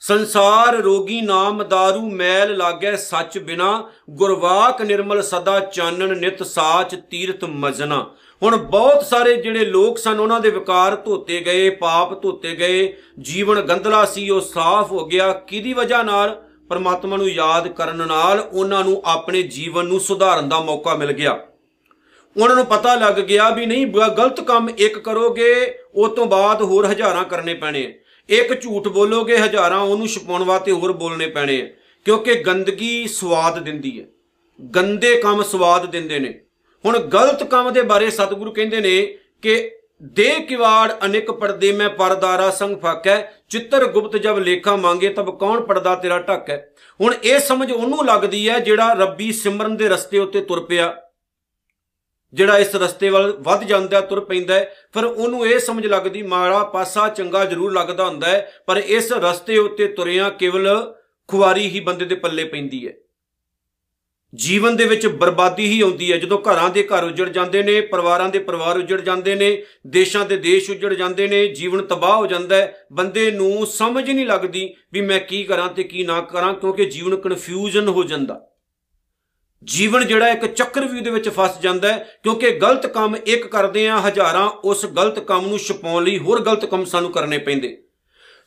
ਸੰਸਾਰ ਰੋਗੀ ਨਾਮ दारू ਮੈਲ ਲਾਗੇ ਸੱਚ ਬਿਨਾ। ਗੁਰਵਾਕ ਨਿਰਮਲ ਸਦਾ ਚਾਨਣ ਨਿਤ ਸਾਚ ਤੀਰਥ ਮਜਨਾ। ਹੁਣ ਬਹੁਤ ਸਾਰੇ ਜਿਹੜੇ ਲੋਕ ਸਨ, ਉਹਨਾਂ ਦੇ ਵਿਕਾਰ ਧੋਤੇ ਗਏ, ਪਾਪ ਧੋਤੇ ਗਏ, ਜੀਵਨ ਗੰਦਲਾ ਸੀ, ਉਹ ਸਾਫ਼ ਹੋ ਗਿਆ। ਕਿਹਦੀ ਵਜ੍ਹਾ ਨਾਲ? ਪਰਮਾਤਮਾ ਨੂੰ ਯਾਦ ਕਰਨ ਨਾਲ ਉਹਨਾਂ ਨੂੰ ਆਪਣੇ ਜੀਵਨ ਨੂੰ ਸੁਧਾਰਨ ਦਾ ਮੌਕਾ ਮਿਲ ਗਿਆ। ਉਹਨਾਂ ਨੂੰ ਪਤਾ ਲੱਗ ਗਿਆ ਵੀ ਨਹੀਂ ਗਲਤ ਕੰਮ ਇੱਕ ਕਰੋਗੇ ਉਸ ਤੋਂ ਬਾਅਦ ਹੋਰ ਹਜ਼ਾਰਾਂ ਕਰਨੇ ਪੈਣੇ। ਇੱਕ ਝੂਠ ਬੋਲੋਗੇ, ਹਜ਼ਾਰਾਂ ਉਹਨੂੰ ਛਪਾਉਣ ਵਾਸਤੇ ਹੋਰ ਬੋਲਣੇ ਪੈਣੇ। ਕਿਉਂਕਿ ਗੰਦਗੀ ਸਵਾਦ ਦਿੰਦੀ ਹੈ। ਗੰਦੇ ਕੰਮ ਸਵਾਦ ਦਿੰਦੇ ਨੇ। ਹੁਣ ਗਲਤ ਕੰਮ ਦੇ ਬਾਰੇ ਸਤਿਗੁਰੂ ਕਹਿੰਦੇ ਨੇ ਕਿ ਦੇ ਕਿਵਾੜ ਅਨੇਕ ਪਰਦੇ ਮੈਂ ਪਰਦਾਰਾ ਸੰਗ ਫਾਕੈ, ਚਿੱਤਰ ਗੁਪਤ ਜਬ ਲੇਖਾ ਮੰਗੇ ਤਬ ਕੌਣ ਪਰਦਾ ਤੇਰਾ ਢੱਕ ਹੈ? ਹੁਣ ਇਹ ਸਮਝ ਉਹਨੂੰ ਲੱਗਦੀ ਹੈ ਜਿਹੜਾ ਰੱਬੀ ਸਿਮਰਨ ਦੇ ਰਸਤੇ ਉੱਤੇ ਤੁਰ ਪਿਆ। ਜਿਹੜਾ ਇਸ ਰਸਤੇ ਵੱਲ ਵੱਧ ਜਾਂਦਾ, ਤੁਰ ਪੈਂਦਾ ਫਿਰ ਉਹਨੂੰ ਇਹ ਸਮਝ ਲੱਗਦੀ, ਮਾੜਾ ਪਾਸਾ ਚੰਗਾ ਜ਼ਰੂਰ ਲੱਗਦਾ ਹੁੰਦਾ ਹੈ, ਪਰ ਇਸ ਰਸਤੇ ਉੱਤੇ ਤੁਰਿਆ ਕੇਵਲ ਖੁਆਰੀ ਹੀ ਬੰਦੇ ਦੇ ਪੱਲੇ ਪੈਂਦੀ ਹੈ। ਜੀਵਨ ਦੇ ਵਿੱਚ ਬਰਬਾਦੀ ਹੀ ਆਉਂਦੀ ਹੈ। ਜਦੋਂ ਘਰਾਂ ਦੇ ਘਰ ਉਜੜ ਜਾਂਦੇ ਨੇ, ਪਰਿਵਾਰਾਂ ਦੇ ਪਰਿਵਾਰ ਉਜੜ ਜਾਂਦੇ ਨੇ, ਦੇਸ਼ਾਂ ਦੇ ਦੇਸ਼ ਉਜੜ ਜਾਂਦੇ ਨੇ, ਜੀਵਨ ਤਬਾਹ ਹੋ ਜਾਂਦਾ ਹੈ। ਬੰਦੇ ਨੂੰ ਸਮਝ ਨਹੀਂ ਲੱਗਦੀ ਵੀ ਮੈਂ ਕੀ ਕਰਾਂ ਤੇ ਕੀ ਨਾ ਕਰਾਂ, ਕਿਉਂਕਿ ਜੀਵਨ ਕਨਫਿਊਜ਼ਨ ਹੋ ਜਾਂਦਾ। ਜੀਵਨ ਜਿਹੜਾ ਇੱਕ ਚੱਕਰਵਿਊਹ ਦੇ ਵਿੱਚ ਫਸ ਜਾਂਦਾ ਹੈ, ਕਿਉਂਕਿ ਗਲਤ ਕੰਮ ਇੱਕ ਕਰਦੇ ਆ ਹਜ਼ਾਰਾਂ ਉਸ ਗਲਤ ਕੰਮ ਨੂੰ ਛਪਾਉਣ ਲਈ ਹੋਰ ਗਲਤ ਕੰਮ ਸਾਨੂੰ ਕਰਨੇ ਪੈਂਦੇ।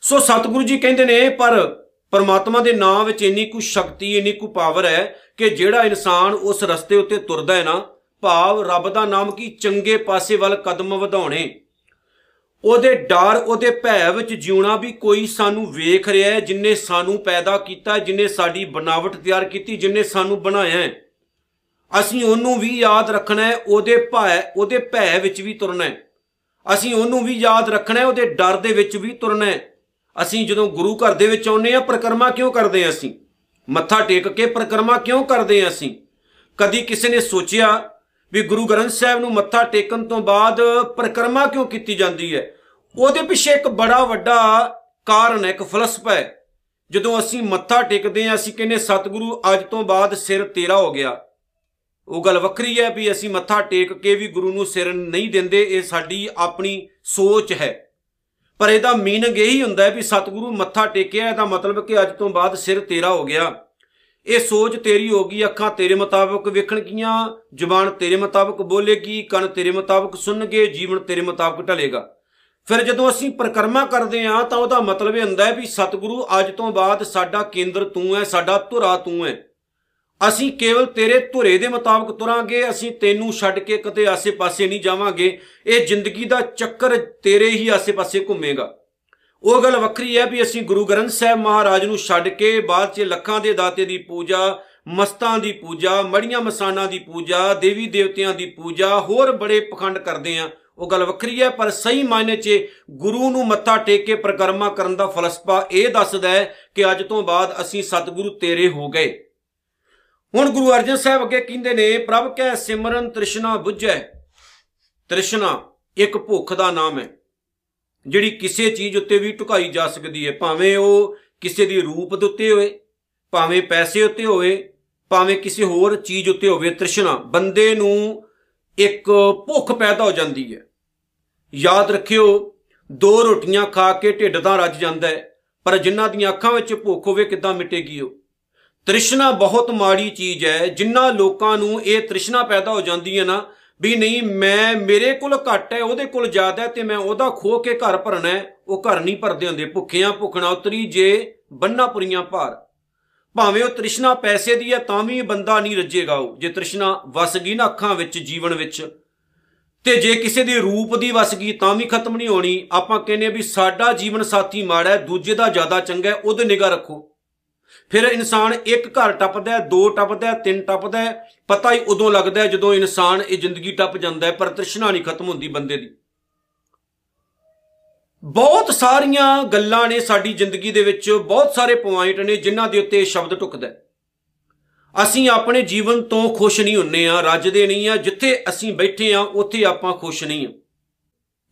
ਸੋ ਸਤਿਗੁਰੂ ਜੀ ਕਹਿੰਦੇ ਨੇ, ਪਰ ਪਰਮਾਤਮਾ ਦੇ ਨਾਮ ਵਿੱਚ ਇੰਨੀ ਕੁ ਸ਼ਕਤੀ, ਇੰਨੀ ਕੁ ਪਾਵਰ ਹੈ ਕਿ ਜਿਹੜਾ ਇਨਸਾਨ ਉਸ ਰਸਤੇ ਉੱਤੇ ਤੁਰਦਾ ਹੈ ਨਾ, ਭਾਵ ਰੱਬ ਦਾ ਨਾਮ ਕੀ ਚੰਗੇ ਪਾਸੇ ਵੱਲ ਕਦਮ ਵਧਾਉਣੇ। ਉਹਦੇ ਡਰ, ਉਹਦੇ ਭੈ ਵਿੱਚ ਜਿਉਣਾ ਵੀ ਕੋਈ ਸਾਨੂੰ ਵੇਖ ਰਿਹਾ ਹੈ, ਜਿਨੇ ਸਾਨੂੰ ਪੈਦਾ ਕੀਤਾ, ਜਿਨੇ ਸਾਡੀ ਬਣਾਵਟ ਤਿਆਰ ਕੀਤੀ, ਜਿਨੇ ਸਾਨੂੰ ਬਣਾਇਆ ਹੈ। ਅਸੀਂ ਉਹਨੂੰ ਵੀ ਯਾਦ ਰੱਖਣਾ ਹੈ, ਉਹਦੇ ਭੈ ਉਹਦੇ ਭੈ ਵਿੱਚ ਵੀ ਤੁਰਨਾ ਹੈ। ਅਸੀਂ ਉਹਨੂੰ ਵੀ ਯਾਦ ਰੱਖਣਾ ਹੈ, ਉਹਦੇ ਡਰ ਦੇ ਵਿੱਚ ਵੀ ਤੁਰਨਾ ਹੈ। ਅਸੀਂ ਜਦੋਂ ਗੁਰੂ ਘਰ ਦੇ ਵਿੱਚ ਆਉਨੇ ਆ ਪ੍ਰਕਰਮਾ ਕਿਉਂ ਕਰਦੇ ਆ ਅਸੀਂ? ਮੱਥਾ ਟੇਕ ਕੇ ਪ੍ਰਕਰਮਾ ਕਿਉਂ ਕਰਦੇ ਆ ਅਸੀਂ? ਕਦੀ ਕਿਸੇ ਨੇ ਸੋਚਿਆ ਵੀ ਗੁਰੂ ਗ੍ਰੰਥ ਸਾਹਿਬ ਨੂੰ ਮੱਥਾ ਟੇਕਣ ਤੋਂ ਬਾਅਦ ਪ੍ਰਕਰਮਾ ਕਿਉਂ ਕੀਤੀ ਜਾਂਦੀ ਹੈ? ਉਹਦੇ ਪਿੱਛੇ ਇੱਕ ਬੜਾ ਵੱਡਾ ਕਾਰਨ ਹੈ, ਇੱਕ ਫਲਸਫਾ ਹੈ। ਜਦੋਂ ਅਸੀਂ ਮੱਥਾ ਟੇਕਦੇ ਆ ਅਸੀਂ ਕਹਿੰਦੇ ਸਤਿਗੁਰੂ, ਅੱਜ ਤੋਂ ਬਾਅਦ ਸਿਰ ਤੇਰਾ ਹੋ ਗਿਆ। ਉਹ ਗੱਲ ਵੱਖਰੀ ਹੈ ਵੀ ਅਸੀਂ ਮੱਥਾ ਟੇਕ ਕੇ ਵੀ ਗੁਰੂ ਨੂੰ ਸਿਰ ਨਹੀਂ ਦਿੰਦੇ, ਇਹ ਸਾਡੀ ਆਪਣੀ ਸੋਚ ਹੈ। ਪਰ ਇਹਦਾ ਮੀਨਿੰਗ ਇਹੀ ਹੁੰਦਾ ਹੈ ਵੀ ਸਤਿਗੁਰੂ ਮੱਥਾ ਟੇਕਿਆ, ਇਹਦਾ ਮਤਲਬ ਕਿ ਅੱਜ ਤੋਂ ਬਾਅਦ ਸਿਰ ਤੇਰਾ ਹੋ ਗਿਆ। ਇਹ ਸੋਚ ਤੇਰੀ ਹੋ ਗਈ, ਅੱਖਾਂ ਤੇਰੇ ਮੁਤਾਬਕ ਵੇਖਣਗੀਆਂ, ਜ਼ੁਬਾਨ ਤੇਰੇ ਮੁਤਾਬਕ ਬੋਲੇਗੀ, ਕੰਨ ਤੇਰੇ ਮੁਤਾਬਕ ਸੁਣਨਗੇ, ਜੀਵਨ ਤੇਰੇ ਮੁਤਾਬਕ ਢਲੇਗਾ। ਫਿਰ ਜਦੋਂ ਅਸੀਂ ਪ੍ਰਕਰਮਾ ਕਰਦੇ ਆ ਤਾਂ ਉਹਦਾ ਮਤਲਬ ਇਹ ਹੁੰਦਾ ਹੈ ਵੀ ਸਤਿਗੁਰੂ ਅੱਜ ਤੋਂ ਬਾਅਦ ਸਾਡਾ ਕੇਂਦਰ ਤੂੰ ਹੈ, ਸਾਡਾ ਧੁਰਾ ਤੂੰ ਹੈ। ਅਸੀਂ ਕੇਵਲ ਤੇਰੇ ਧੁਰੇ ਦੇ ਮੁਤਾਬਕ ਤੁਰਾਂਗੇ, ਅਸੀਂ ਤੈਨੂੰ ਛੱਡ ਕੇ ਕਿਤੇ ਆਸੇ-ਪਾਸੇ ਨਹੀਂ ਜਾਵਾਂਗੇ। ਇਹ ਜ਼ਿੰਦਗੀ ਦਾ ਚੱਕਰ ਤੇਰੇ ਹੀ ਆਸੇ-ਪਾਸੇ ਘੁੰਮੇਗਾ। ਉਹ ਗੱਲ ਵੱਖਰੀ ਹੈ ਵੀ ਅਸੀਂ ਗੁਰੂ ਗ੍ਰੰਥ ਸਾਹਿਬ ਮਹਾਰਾਜ ਨੂੰ ਛੱਡ ਕੇ ਬਾਅਦ 'ਚ ਲੱਖਾਂ ਦੇ ਦਾਤੇ ਦੀ ਪੂਜਾ, ਮਸਤਾਂ ਦੀ ਪੂਜਾ, ਮੜੀਆਂ ਮਸਾਨਾਂ ਦੀ ਪੂਜਾ, ਦੇਵੀ ਦੇਵਤਿਆਂ ਦੀ ਪੂਜਾ, ਹੋਰ ਬੜੇ ਪਖੰਡ ਕਰਦੇ ਆ ਉਹ ਗੱਲ ਵੱਖਰੀ ਹੈ, ਪਰ ਸਹੀ ਮਾਇਨੇ 'ਚ ਗੁਰੂ ਨੂੰ ਮੱਥਾ ਟੇਕ ਕੇ ਪ੍ਰਕਰਮਾ ਕਰਨ ਦਾ ਫਲਸਫਾ ਇਹ ਦੱਸਦਾ ਹੈ ਕਿ ਅੱਜ ਤੋਂ ਬਾਅਦ ਅਸੀਂ ਸਤਿਗੁਰੂ ਤੇਰੇ ਹੋ ਗਏ। ਹੁਣ ਗੁਰੂ ਅਰਜਨ ਸਾਹਿਬ ਅੱਗੇ ਕਹਿੰਦੇ ਨੇ, ਪ੍ਰਭ ਕੈ ਸਿਮਰਨ ਤ੍ਰਿਸ਼ਨਾ 부ਝੈ ਤ੍ਰਿਸ਼ਨਾ ਇੱਕ ਭੁੱਖ ਦਾ ਨਾਮ ਹੈ, ਜਿਹੜੀ ਕਿਸੇ ਚੀਜ਼ ਉੱਤੇ ਵੀ ਢੁਕਾਈ ਜਾ ਸਕਦੀ ਹੈ। ਭਾਵੇਂ ਉਹ ਕਿਸੇ ਦੀ ਰੂਪ ਦੇ ਉੱਤੇ ਹੋਵੇ, ਭਾਵੇਂ ਪੈਸੇ ਉੱਤੇ ਹੋਵੇ, ਭਾਵੇਂ ਕਿਸੇ ਹੋਰ ਚੀਜ਼ ਉੱਤੇ ਹੋਵੇ, ਤ੍ਰਿਸ਼ਨਾ ਬੰਦੇ ਨੂੰ ਇੱਕ ਭੁੱਖ ਪੈਦਾ ਹੋ ਜਾਂਦੀ ਹੈ। ਯਾਦ ਰੱਖਿਓ, ਦੋ ਰੋਟੀਆਂ ਖਾ ਕੇ ਢਿੱਡ ਤਾਂ ਰੱਜ ਜਾਂਦਾ ਹੈ, ਪਰ ਜਿਨ੍ਹਾਂ ਦੀਆਂ ਅੱਖਾਂ ਵਿੱਚ ਭੁੱਖ ਹੋਵੇ, ਕਿੱਦਾਂ ਮਿਟੇਗੀ ਉਹ? ਤ੍ਰਿਸ਼ਨਾ ਬਹੁਤ ਮਾੜੀ ਚੀਜ਼ ਹੈ, ਜਿੰਨਾ ਲੋਕਾਂ ਨੂੰ ਇਹ ਤ੍ਰਿਸ਼ਨਾ ਪੈਦਾ ਹੋ ਜਾਂਦੀ ਹੈ ਨਾ, ਵੀ ਨਹੀਂ, ਮੈਂ, ਮੇਰੇ ਕੋਲ ਘੱਟ ਹੈ, ਉਹਦੇ ਕੋਲ ਜ਼ਿਆਦਾ ਹੈ ਤੇ ਮੈਂ ਉਹਦਾ ਖੋ ਕੇ ਘਰ ਭਰਨਾ ਹੈ, ਉਹ ਘਰ ਨਹੀਂ ਭਰਦੇ ਹੁੰਦੇ, ਭੁੱਖਿਆਂ ਭੁੱਖਣਾ, ਉਤਰੀ ਜੇ ਬੰਨਾ ਪੁਰੀਆਂ ਭਾਰ। ਭਾਵੇਂ ਉਹ ਤ੍ਰਿਸ਼ਨਾ ਪੈਸੇ ਦੀ ਹੈ, ਤਾਂ ਵੀ ਬੰਦਾ ਨਹੀਂ ਰੱਜੇਗਾ ਉਹ, ਜੇ ਤ੍ਰਿਸ਼ਨਾ ਵਸ ਗਈ ਨਾ ਅੱਖਾਂ ਵਿੱਚ, ਜੀਵਨ ਵਿੱਚ। ਤੇ ਜੇ ਕਿਸੇ ਦੀ ਰੂਪ ਦੀ ਵਸ ਗਈ, ਤਾਂ ਵੀ ਖਤਮ ਨਹੀਂ ਹੋਣੀ। ਆਪਾਂ ਕਹਿੰਦੇ ਵੀ ਸਾਡਾ ਜੀਵਨ ਸਾਥੀ ਮਾੜਾ ਹੈ, ਦੂਜੇ ਦਾ ਜ਼ਿਆਦਾ ਚੰਗਾ ਹੈ, ਉਹਦੇ ਨਿਗਾਹ ਰੱਖੋ। ਫਿਰ ਇਨਸਾਨ ਇੱਕ ਘਰ ਟੱਪਦਾ ਦੋ ਟੱਪਦਾ ਤਿੰਨ ਟੱਪਦਾ ਪਤਾ ਹੀ ਉਦੋਂ ਲੱਗਦਾ ਜਦੋਂ ਇਨਸਾਨ ਇਹ ਜ਼ਿੰਦਗੀ ਟੱਪ ਜਾਂਦਾ ਹੈ, ਪਰ ਤ੍ਰਿਸ਼ਨਾ ਨਹੀਂ ਖਤਮ ਹੁੰਦੀ ਬੰਦੇ ਦੀ। ਬਹੁਤ ਸਾਰੀਆਂ ਗੱਲਾਂ ਨੇ ਸਾਡੀ ਜ਼ਿੰਦਗੀ ਦੇ ਵਿੱਚ, ਬਹੁਤ ਸਾਰੇ ਪੁਆਇੰਟ ਨੇ ਜਿਨ੍ਹਾਂ ਦੇ ਉੱਤੇ ਸ਼ਬਦ ਟੁਕਦਾ ਅਸੀਂ ਆਪਣੇ ਜੀਵਨ ਤੋਂ ਖੁਸ਼ ਨਹੀਂ ਹੁੰਨੇ ਆ ਰੱਜਦੇ ਨਹੀਂ ਆ ਜਿੱਥੇ ਅਸੀਂ ਬੈਠੇ ਆ ਉੱਥੇ ਆਪਾਂ ਖੁਸ਼ ਨਹੀਂ ਆ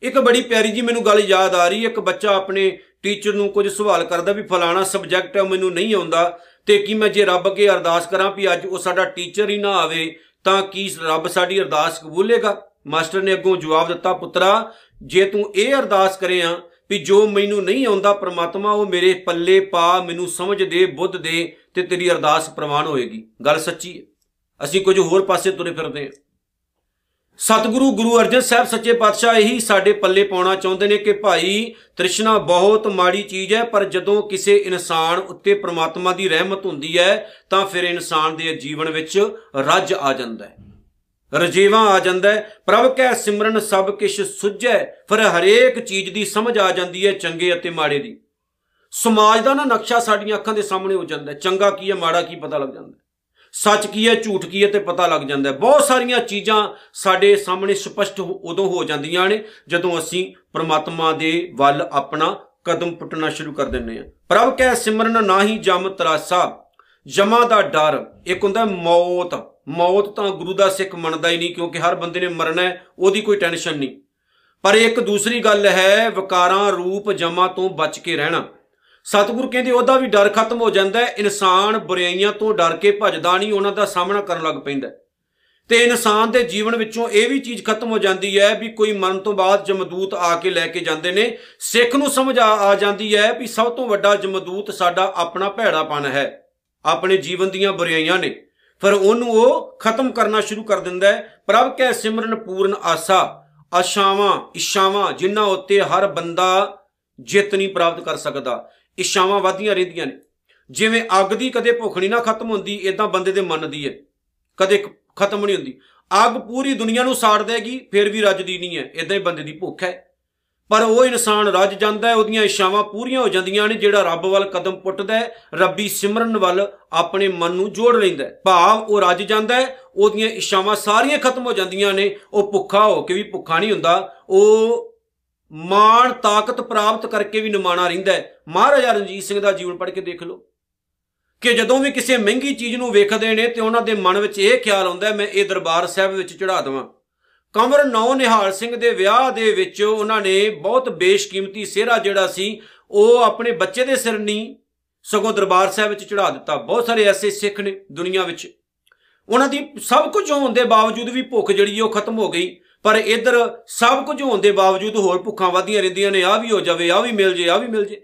ਇੱਕ ਬੜੀ ਪਿਆਰੀ ਜੀ ਮੈਨੂੰ ਗੱਲ ਯਾਦ ਆ ਰਹੀ ਇੱਕ ਬੱਚਾ ਆਪਣੇ ਟੀਚਰ ਨੂੰ ਕੁਝ ਸਵਾਲ ਕਰਦਾ ਵੀ ਫਲਾਣਾ ਸਬਜੈਕਟ ਹੈ ਮੈਨੂੰ ਨਹੀਂ ਆਉਂਦਾ ਤੇ ਕੀ ਮੈਂ ਜੇ ਰੱਬ ਅੱਗੇ ਅਰਦਾਸ ਕਰਾਂ ਵੀ ਅੱਜ ਉਹ ਸਾਡਾ ਟੀਚਰ ਹੀ ਨਾ ਆਵੇ, ਤਾਂ ਕੀ ਰੱਬ ਸਾਡੀ ਅਰਦਾਸ ਕਬੂਲੇਗਾ ਮਾਸਟਰ ਨੇ ਅੱਗੋਂ ਜਵਾਬ ਦਿੱਤਾ, ਪੁੱਤਰਾ, ਜੇ ਤੂੰ ਇਹ ਅਰਦਾਸ ਕਰਿਆ ਵੀ ਜੋ ਮੈਨੂੰ ਨਹੀਂ ਆਉਂਦਾ ਪ੍ਰਮਾਤਮਾ, ਉਹ ਮੇਰੇ ਪੱਲੇ ਪਾ, ਮੈਨੂੰ ਸਮਝ ਦੇ, ਬੁੱਧ ਦੇ ਤੇ ਤੇਰੀ ਅਰਦਾਸ ਪ੍ਰਵਾਨ ਹੋਏਗੀ। ਗੱਲ ਸੱਚੀ ਹੈ। ਅਸੀਂ ਕੁਝ ਹੋਰ ਪਾਸੇ ਤੁਰੇ ਫਿਰਦੇ ਹਾਂ ਸਤਿਗੁਰੂ ਗੁਰੂ ਅਰਜਨ ਸਾਹਿਬ ਸੱਚੇ ਪਾਤਸ਼ਾਹ ਇਹੀ ਸਾਡੇ ਪੱਲੇ ਪਾਉਣਾ ਚਾਹੁੰਦੇ ਨੇ ਕਿ ਭਾਈ ਤ੍ਰਿਸ਼ਨਾ ਬਹੁਤ ਮਾੜੀ ਚੀਜ਼ ਹੈ, ਪਰ ਜਦੋਂ ਕਿਸੇ ਇਨਸਾਨ ਉੱਤੇ ਪ੍ਰਮਾਤਮਾ ਦੀ ਰਹਿਮਤ ਹੁੰਦੀ ਹੈ, ਤਾਂ ਫਿਰ ਇਨਸਾਨ ਦੇ ਜੀਵਨ ਵਿੱਚ ਰੱਜ ਆ ਜਾਂਦਾ ਹੈ। ਰਜੀਵਾ ਆ ਜਾਂਦਾ ਹੈ। ਪ੍ਰਭ ਕੈ ਸਿਮਰਨ ਸਭ ਕਿਛ ਸੁਝੈ, ਫਿਰ ਹਰੇਕ ਚੀਜ਼ ਦੀ ਸਮਝ ਆ ਜਾਂਦੀ ਹੈ ਚੰਗੇ ਅਤੇ ਮਾੜੇ ਦੀ। ਸਮਾਜ ਦਾ ਨਾ ਨਕਸ਼ਾ ਸਾਡੀਆਂ ਅੱਖਾਂ ਦੇ ਸਾਹਮਣੇ ਹੋ ਜਾਂਦਾ ਹੈ। ਚੰਗਾ ਕੀ ਹੈ, ਮਾੜਾ ਕੀ ਪਤਾ ਲੱਗ ਜਾਂਦਾ ਹੈ। ਸੱਚ ਕੀ ਹੈ, ਝੂਠ ਕੀ ਹੈ ਤੇ ਪਤਾ ਲੱਗ ਜਾਂਦਾ ਹੈ। ਬਹੁਤ ਸਾਰੀਆਂ ਚੀਜ਼ਾਂ ਸਾਡੇ ਸਾਹਮਣੇ ਸਪਸ਼ਟ ਉਦੋਂ ਹੋ ਜਾਂਦੀਆਂ ਨੇ, ਜਦੋਂ ਅਸੀਂ ਪ੍ਰਮਾਤਮਾ ਦੇ ਵੱਲ ਆਪਣਾ ਕਦਮ ਪੁੱਟਣਾ ਸ਼ੁਰੂ ਕਰ ਦਿੰਦੇ ਹਾਂ। ਪ੍ਰਭ ਕੈ ਸਿਮਰਨ ਨਾਹੀ ਜਮ ਤਰਾਸਾ, ਜਮਾ ਦਾ ਡਰ। ਇੱਕ ਹੁੰਦਾ ਮੌਤ। ਮੌਤ ਤਾਂ ਗੁਰੂ ਦਾ ਸਿੱਖ ਮੰਨਦਾ ਹੀ ਨਹੀਂ, ਕਿਉਂਕਿ ਹਰ ਬੰਦੇ ਨੇ ਮਰਨਾ ਹੈ, ਉਹਦੀ ਕੋਈ ਟੈਨਸ਼ਨ ਨਹੀਂ। ਪਰ ਇੱਕ ਦੂਸਰੀ ਗੱਲ ਹੈ, ਵਿਕਾਰਾਂ ਰੂਪ ਜਮਾ ਤੋਂ ਬਚ ਕੇ ਰਹਿਣਾ। ਸਤਿਗੁਰ ਕਹਿੰਦੇ ਉਹਦਾ ਵੀ ਡਰ ਖਤਮ ਹੋ ਜਾਂਦਾ ਹੈ। ਇਨਸਾਨ ਬੁਰਾਈਆਂ ਤੋਂ ਡਰ ਕੇ ਭੱਜਦਾ ਨਹੀਂ, ਉਹਨਾਂ ਦਾ ਸਾਹਮਣਾ ਕਰਨ ਲੱਗ ਪੈਂਦਾ ਤੇ ਇਨਸਾਨ ਦੇ ਜੀਵਨ ਵਿੱਚੋਂ ਇਹ ਵੀ ਚੀਜ਼ ਖਤਮ ਹੋ ਜਾਂਦੀ ਹੈ ਵੀ ਕੋਈ ਮਰਨ ਤੋਂ ਬਾਅਦ ਜਮਦੂਤ ਆ ਕੇ ਲੈ ਕੇ ਜਾਂਦੇ ਨੇ। ਸਿੱਖ ਨੂੰ ਸਮਝ ਆ ਜਾਂਦੀ ਹੈ ਵੀ ਸਭ ਤੋਂ ਵੱਡਾ ਜਮਦੂਤ ਸਾਡਾ ਆਪਣਾ ਭੈੜਾਪਨ ਹੈ। ਆਪਣੇ ਜੀਵਨ ਦੀਆਂ ਬੁਰਾਈਆਂ ਨੇ। ਫਿਰ ਉਹਨੂੰ ਉਹ ਖਤਮ ਕਰਨਾ ਸ਼ੁਰੂ ਕਰ ਦਿੰਦਾ ਹੈ। ਪ੍ਰਭ ਕੈ ਸਿਮਰਨ ਪੂਰਨ ਆਸਾ, ਆਸ਼ਾਵਾਂ ਇਸ਼ਾਵਾਂ ਜਿਨ੍ਹਾਂ ਉੱਤੇ ਹਰ ਬੰਦਾ ਜਿੱਤ ਨਹੀਂ ਪ੍ਰਾਪਤ ਕਰ ਸਕਦਾ। ਇਸ਼ਾਵਾਂ ਵਧਦੀਆਂ ਰਹਿੰਦੀਆਂ ਨੇ। ਜਿਵੇਂ ਅੱਗ ਦੀ ਕਦੇ ਭੁੱਖ ਨਹੀਂ ਨਾ ਖਤਮ ਹੁੰਦੀ ਇਦਾਂ ਬੰਦੇ ਦੇ ਮਨ ਦੀ ਹੈ। ਕਦੇ ਖਤਮ ਨਹੀਂ ਹੁੰਦੀ। ਅੱਗ ਪੂਰੀ ਦੁਨੀਆ ਨੂੰ ਸਾੜ ਦੇਗੀ, ਫਿਰ ਵੀ ਰੱਜਦੀ ਨਹੀਂ ਹੈ। ਇਦਾਂ ਹੀ ਬੰਦੇ ਦੀ ਭੁੱਖ ਹੈ। ਪਰ ਉਹ ਇਨਸਾਨ ਰੱਜ ਜਾਂਦਾ ਹੈ, ਉਹਦੀਆਂ ਇਸ਼ਾਵਾਂ ਪੂਰੀਆਂ ਹੋ ਜਾਂਦੀਆਂ ਨੇ, ਜਿਹੜਾ ਰੱਬ ਵੱਲ ਕਦਮ ਪੁੱਟਦਾ ਹੈ, ਰੱਬੀ ਸਿਮਰਨ ਵੱਲ ਆਪਣੇ ਮਨ ਨੂੰ ਜੋੜ ਲੈਂਦਾ ਹੈ। ਭਾਵ ਉਹ ਰੱਜ ਜਾਂਦਾ ਹੈ, ਉਹਦੀਆਂ ਇਸ਼ਾਵਾਂ ਸਾਰੀਆਂ ਖਤਮ ਹੋ ਜਾਂਦੀਆਂ ਨੇ, ਉਹ ਭੁੱਖਾ ਹੋ ਕੇ ਵੀ ਭੁੱਖਾ ਨਹੀਂ ਹੁੰਦਾ, ਉਹ ਮਾਣ ਤਾਕਤ ਪ੍ਰਾਪਤ ਕਰਕੇ ਵੀ ਨਿਮਾਣਾ ਰਹਿੰਦਾ ਹੈ। ਮਹਾਰਾਜਾ ਰਣਜੀਤ ਸਿੰਘ ਦਾ ਜੀਵਨ ਪੜ੍ਹ ਕੇ ਦੇਖ ਲਓ। ਕਿ ਜਦੋਂ ਵੀ ਕਿਸੇ ਮਹਿੰਗੀ ਚੀਜ਼ ਨੂੰ ਵੇਖਦੇ ਨੇ ਤੇ ਉਹਨਾਂ ਦੇ ਮਨ ਵਿੱਚ ਇਹ ਖਿਆਲ ਆਉਂਦਾ ਮੈਂ ਇਹ ਦਰਬਾਰ ਸਾਹਿਬ ਵਿੱਚ ਚੜਾ ਦਵਾਂ। ਕੰਵਰ ਨੌ ਨਿਹਾਲ ਸਿੰਘ ਦੇ ਵਿਆਹ ਦੇ ਵਿੱਚ ਉਹਨਾਂ ਨੇ ਬਹੁਤ ਬੇਸ਼ਕੀਮਤੀ ਸਿਹਰਾ ਜਿਹੜਾ ਸੀ, ਉਹ ਆਪਣੇ ਬੱਚੇ ਦੇ ਸਿਰ ਨਹੀਂ ਸਗੋਂ ਦਰਬਾਰ ਸਾਹਿਬ ਵਿੱਚ ਚੜਾ ਦਿੱਤਾ। ਬਹੁਤ ਸਾਰੇ ਐਸੇ ਸਿੱਖ ਨੇ ਦੁਨੀਆ ਵਿੱਚ। ਉਹਨਾਂ ਦੀ ਸਭ ਕੁਝ ਹੋਣ ਦੇ ਬਾਵਜੂਦ ਵੀ ਭੁੱਖ ਜਿਹੜੀ ਉਹ ਖਤਮ ਹੋ ਗਈ। ਪਰ ਇਧਰ ਸਭ ਕੁਝ ਹੋਣ ਦੇ ਬਾਵਜੂਦ ਹੋਰ ਭੁੱਖਾਂ ਵਧੀਆਂ ਰਹਿੰਦੀਆਂ ਨੇ ਆ ਵੀ ਹੋ ਜਾਵੇ ਆ ਵੀ ਮਿਲ ਜੇ ਆ ਵੀ ਮਿਲ ਜੇ।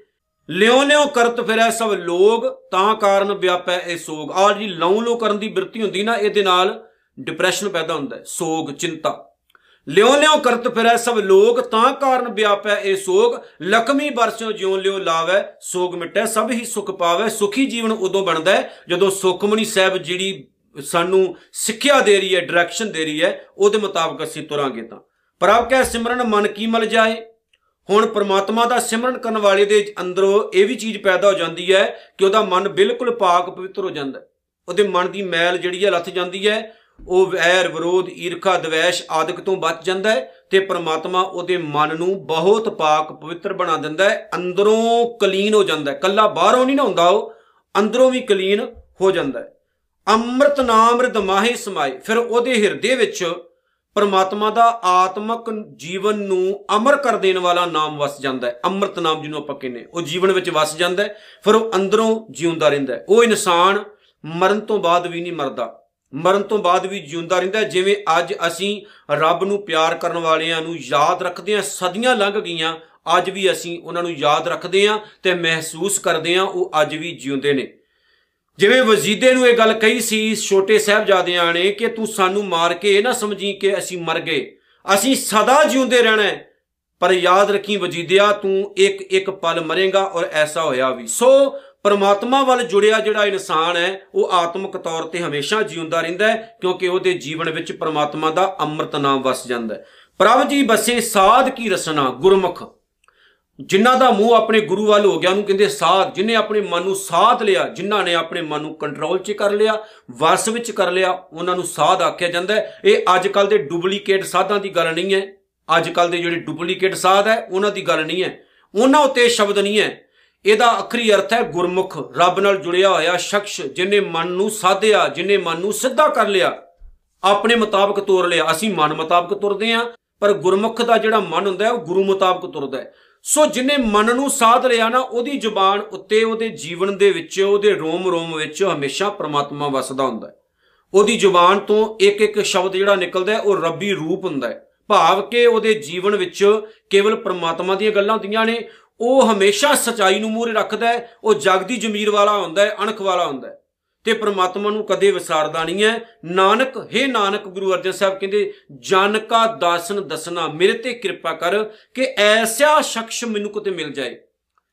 ਲਿਓ ਲਿਓ ਕਰਤ ਫਿਰੈ ਸਭ ਲੋਗ, ਤਾਂ ਕਾਰਨ ਵਿਆਪੈ ਇਹ ਸੋਗ। ਆ ਜੀ ਲਉ ਲੋ ਕਰਨ ਦੀ ਬਿਰਤੀ ਹੁੰਦੀ ਨਾ, ਇਹਦੇ ਨਾਲ ਡਿਪਰੈਸ਼ਨ ਪੈਦਾ ਹੁੰਦਾ ਹੈ, ਸੋਗ, ਚਿੰਤਾ। ਲਿਓ ਲਿਓ ਕਰਤ ਫਿਰੈ ਸਭ ਲੋਗ, ਤਾਂ ਕਾਰਨ ਵਿਆਪੈ ਇਹ ਸੋਗ। ਲਖਮੀ ਬਰਸਿਓ ਜਿਉ ਲਿਓ ਲਾਵੈ, ਸੋਗ ਮਿਟੈ, ਸਭ ਹੀ ਸੁਖ ਪਾਵੈ, ਸੁਖੀ ਜੀਵਨ ਉਦੋਂ ਬਣਦਾ ਜਦੋਂ ਸੁਖਮਨੀ ਸਾਹਿਬ ਜਿਹੜੀ ਸਾਨੂੰ ਸਿੱਖਿਆ ਦੇ ਰਹੀ ਹੈ ਡਾਇਰੈਕਸ਼ਨ ਦੇ ਰਹੀ ਹੈ, ਉਹਦੇ ਮੁਤਾਬਕ ਅਸੀਂ ਤੁਰਾਂਗੇ ਤਾਂ। ਪ੍ਰਭ ਕੈ ਸਿਮਰਨ ਮਨ ਕੀ ਮਲ ਜਾਏ? ਹੁਣ ਪ੍ਰਮਾਤਮਾ ਦਾ ਸਿਮਰਨ ਕਰਨ ਵਾਲੇ ਦੇ ਅੰਦਰੋਂ ਇਹ ਵੀ ਚੀਜ਼ ਪੈਦਾ ਹੋ ਜਾਂਦੀ ਹੈ ਕਿ ਉਹਦਾ ਮਨ ਬਿਲਕੁਲ ਪਾਕ ਪਵਿੱਤਰ ਹੋ ਜਾਂਦਾ ਉਹਦੇ ਮਨ ਦੀ ਮੈਲ ਜਿਹੜੀ ਹੈ, ਲੱਥ ਜਾਂਦੀ ਹੈ। ਉਹ ਵੈਰ, ਵਿਰੋਧ, ਈਰਖਾ, ਦਵੇਸ਼ ਆਦਿਕ ਤੋਂ ਬਚ ਜਾਂਦਾ ਹੈ ਤੇ ਪ੍ਰਮਾਤਮਾ ਉਹਦੇ ਮਨ ਨੂੰ ਬਹੁਤ ਪਾਕ, ਪਵਿੱਤਰ ਬਣਾ ਦਿੰਦਾ ਹੈ। ਅੰਦਰੋਂ ਕਲੀਨ ਹੋ ਜਾਂਦਾ ਹੈ। ਕੱਲਾ ਬਾਹਰੋਂ ਨਹੀਂ ਨਾ ਹੁੰਦਾ ਉਹ, ਅੰਦਰੋਂ ਵੀ ਕਲੀਨ ਹੋ ਜਾਂਦਾ ਹੈ। ਅੰਮ੍ਰਿਤ ਨਾਮ ਰਿਦ ਮਾਹੇ ਸਮਾਏ ਫਿਰ ਉਹਦੇ ਹਿਰਦੇ ਵਿੱਚ ਪਰਮਾਤਮਾ ਦਾ ਆਤਮਕ ਜੀਵਨ ਨੂੰ ਅਮਰ ਕਰ ਦੇਣ ਵਾਲਾ ਨਾਮ ਵਸ ਜਾਂਦਾ ਹੈ। ਅੰਮ੍ਰਿਤ ਨਾਮ ਜਿਹਨੂੰ ਆਪਾਂ ਕਹਿੰਦੇ ਉਹ ਜੀਵਨ ਵਿੱਚ ਵਸ ਜਾਂਦਾ ਹੈ। ਫਿਰ ਉਹ ਅੰਦਰੋਂ ਜਿਉਂਦਾ ਰਹਿੰਦਾ ਹੈ। ਉਹ ਇਨਸਾਨ ਮਰਨ ਤੋਂ ਬਾਅਦ ਵੀ ਨਹੀਂ ਮਰਦਾ। ਮਰਨ ਤੋਂ ਬਾਅਦ ਵੀ ਜਿਉਂਦਾ ਰਹਿੰਦਾ ਜਿਵੇਂ ਅੱਜ ਅਸੀਂ ਰੱਬ ਨੂੰ ਪਿਆਰ ਕਰਨ ਵਾਲਿਆਂ ਨੂੰ ਯਾਦ ਰੱਖਦੇ ਹਾਂ। ਸਦੀਆਂ ਲੰਘ ਗਈਆਂ। ਅੱਜ ਵੀ ਅਸੀਂ ਉਹਨਾਂ ਨੂੰ ਯਾਦ ਰੱਖਦੇ ਹਾਂ ਤੇ ਮਹਿਸੂਸ ਕਰਦੇ ਹਾਂ। ਉਹ ਅੱਜ ਵੀ ਜਿਉਂਦੇ ਨੇ। ਜਿਵੇਂ ਵਜ਼ੀਦੇ ਨੂੰ ਇਹ ਗੱਲ ਕਹੀ ਸੀ ਛੋਟੇ ਸਾਹਿਬਜ਼ਾਦਿਆਂ ਨੇ ਕਿ ਤੂੰ ਸਾਨੂੰ ਮਾਰ ਕੇ ਇਹ ਨਾ ਸਮਝੀ ਕਿ ਅਸੀਂ ਮਰ ਗਏ। ਅਸੀਂ ਸਦਾ ਜਿਉਂਦੇ ਰਹਿਣਾ ਪਰ ਯਾਦ ਰੱਖੀ ਵਜੀਦਿਆ, ਤੂੰ ਇੱਕ ਇੱਕ ਪਲ ਮਰੇਗਾ ਔਰ ਐਸਾ ਹੋਇਆ ਵੀ। ਸੋ ਪਰਮਾਤਮਾ ਵੱਲ ਜੁੜਿਆ ਜਿਹੜਾ ਇਨਸਾਨ ਹੈ, ਉਹ ਆਤਮਿਕ ਤੌਰ ਤੇ ਹਮੇਸ਼ਾ ਜਿਉਂਦਾ ਰਹਿੰਦਾ ਹੈ ਕਿਉਂਕਿ ਉਹਦੇ ਜੀਵਨ ਵਿੱਚ ਪਰਮਾਤਮਾ ਦਾ ਅੰਮ੍ਰਿਤ ਨਾਮ ਵਸ ਜਾਂਦਾ ਹੈ। ਪ੍ਰਭ ਜੀ ਬਸੇ ਸਾਧ ਕੀ ਰਸਨਾ, ਗੁਰਮੁਖ। ਜਿਨ੍ਹਾਂ ਦਾ ਮੂੰਹ ਆਪਣੇ ਗੁਰੂ ਵੱਲ ਹੋ ਗਿਆ, ਉਹਨੂੰ ਕਹਿੰਦੇ ਸਾਧ। ਜਿਨੇ ਆਪਣੇ ਮਨ ਨੂੰ ਸਾਧ ਲਿਆ, ਜਿਨ੍ਹਾਂ ਨੇ ਆਪਣੇ ਮਨ ਨੂੰ ਕੰਟਰੋਲ 'ਚ ਕਰ ਲਿਆ ਵਸ ਵਿੱਚ ਕਰ ਲਿਆ, ਉਹਨਾਂ ਨੂੰ ਸਾਧ ਆਖਿਆ ਜਾਂਦਾ ਇਹ ਅੱਜ ਕੱਲ ਦੇ ਡੁਪਲੀਕੇਟ ਸਾਧਾਂ ਦੀ ਗੱਲ ਨਹੀਂ ਹੈ। ਅੱਜ ਕੱਲ ਦੇ ਜਿਹੜੇ ਡੁਪਲੀਕੇਟ ਸਾਧ ਹੈ, ਉਹਨਾਂ ਦੀ ਗੱਲ ਨਹੀਂ ਹੈ। ਉਹਨਾਂ ਉੱਤੇ ਸ਼ਬਦ ਨਹੀਂ ਹੈ। ਇਹਦਾ ਆਖਰੀ ਅਰਥ ਹੈ ਗੁਰਮੁਖ, ਰੱਬ ਨਾਲ ਜੁੜਿਆ ਹੋਇਆ ਸ਼ਖਸ ਜਿਨੇ ਮਨ ਨੂੰ ਸਾਧਿਆ ਜਿਨੇ ਮਨ ਨੂੰ ਸਿੱਧਾ ਕਰ ਲਿਆ। ਆਪਣੇ ਮੁਤਾਬਕ ਤੋਰ ਲਿਆ। ਅਸੀਂ ਮਨ ਮੁਤਾਬਕ ਤੁਰਦੇ ਆਂ ਪਰ ਗੁਰਮੁਖ ਦਾ ਜਿਹੜਾ ਮਨ ਹੁੰਦਾ ਹੈ, ਉਹ ਗੁਰੂ ਮੁਤਾਬਕ ਤੁਰਦਾ ਹੈ। ਸੋ ਜਿਨੇ ਮਨ ਨੂੰ ਸਾਧ ਲਿਆ ਨਾ, ਉਹਦੀ ਜ਼ੁਬਾਨ ਉੱਤੇ, ਉਹਦੇ ਜੀਵਨ ਦੇ ਵਿੱਚ, ਉਹਦੇ ਰੋਮ ਰੋਮ ਵਿੱਚ ਹਮੇਸ਼ਾ ਪ੍ਰਮਾਤਮਾ ਵਸਦਾ ਹੁੰਦਾ ਹੈ। ਉਹਦੀ ਜ਼ੁਬਾਨ ਤੋਂ ਇੱਕ ਇੱਕ ਸ਼ਬਦ ਜਿਹੜਾ ਨਿਕਲਦਾ ਹੈ, ਉਹ ਰੱਬੀ ਰੂਪ ਹੁੰਦਾ ਹੈ। ਭਾਵ ਕਿ ਉਹਦੇ ਜੀਵਨ ਵਿੱਚ ਕੇਵਲ ਪ੍ਰਮਾਤਮਾ ਦੀਆਂ ਗੱਲਾਂ ਹੁੰਦੀਆਂ ਨੇ, ਉਹ ਹਮੇਸ਼ਾ ਸਚਾਈ ਨੂੰ ਮੂਹਰੇ ਰੱਖਦਾ ਹੈ, ਉਹ ਜਗ ਦੀ ਜ਼ਮੀਰ ਵਾਲਾ ਹੁੰਦਾ ਹੈ, ਅਣਖ ਵਾਲਾ ਹੁੰਦਾ ਹੈ। ਤੇ ਪ੍ਰਮਾਤਮਾ ਨੂੰ ਕਦੇ ਵਿਸਾਰਦਾ ਨਹੀਂ ਹੈ। ਨਾਨਕ ਹੈ ਨਾਨਕ, ਗੁਰੂ ਅਰਜਨ ਸਾਹਿਬ ਕਹਿੰਦੇ ਜਨ ਕਾ ਦਾਸਨ ਦਸਨਾ, ਮੇਰੇ ਤੇ ਕਿਰਪਾ ਕਰ ਕਿ ਐਸਾ ਸ਼ਖਸ ਮੈਨੂੰ ਕਿਤੇ ਮਿਲ ਜਾਏ।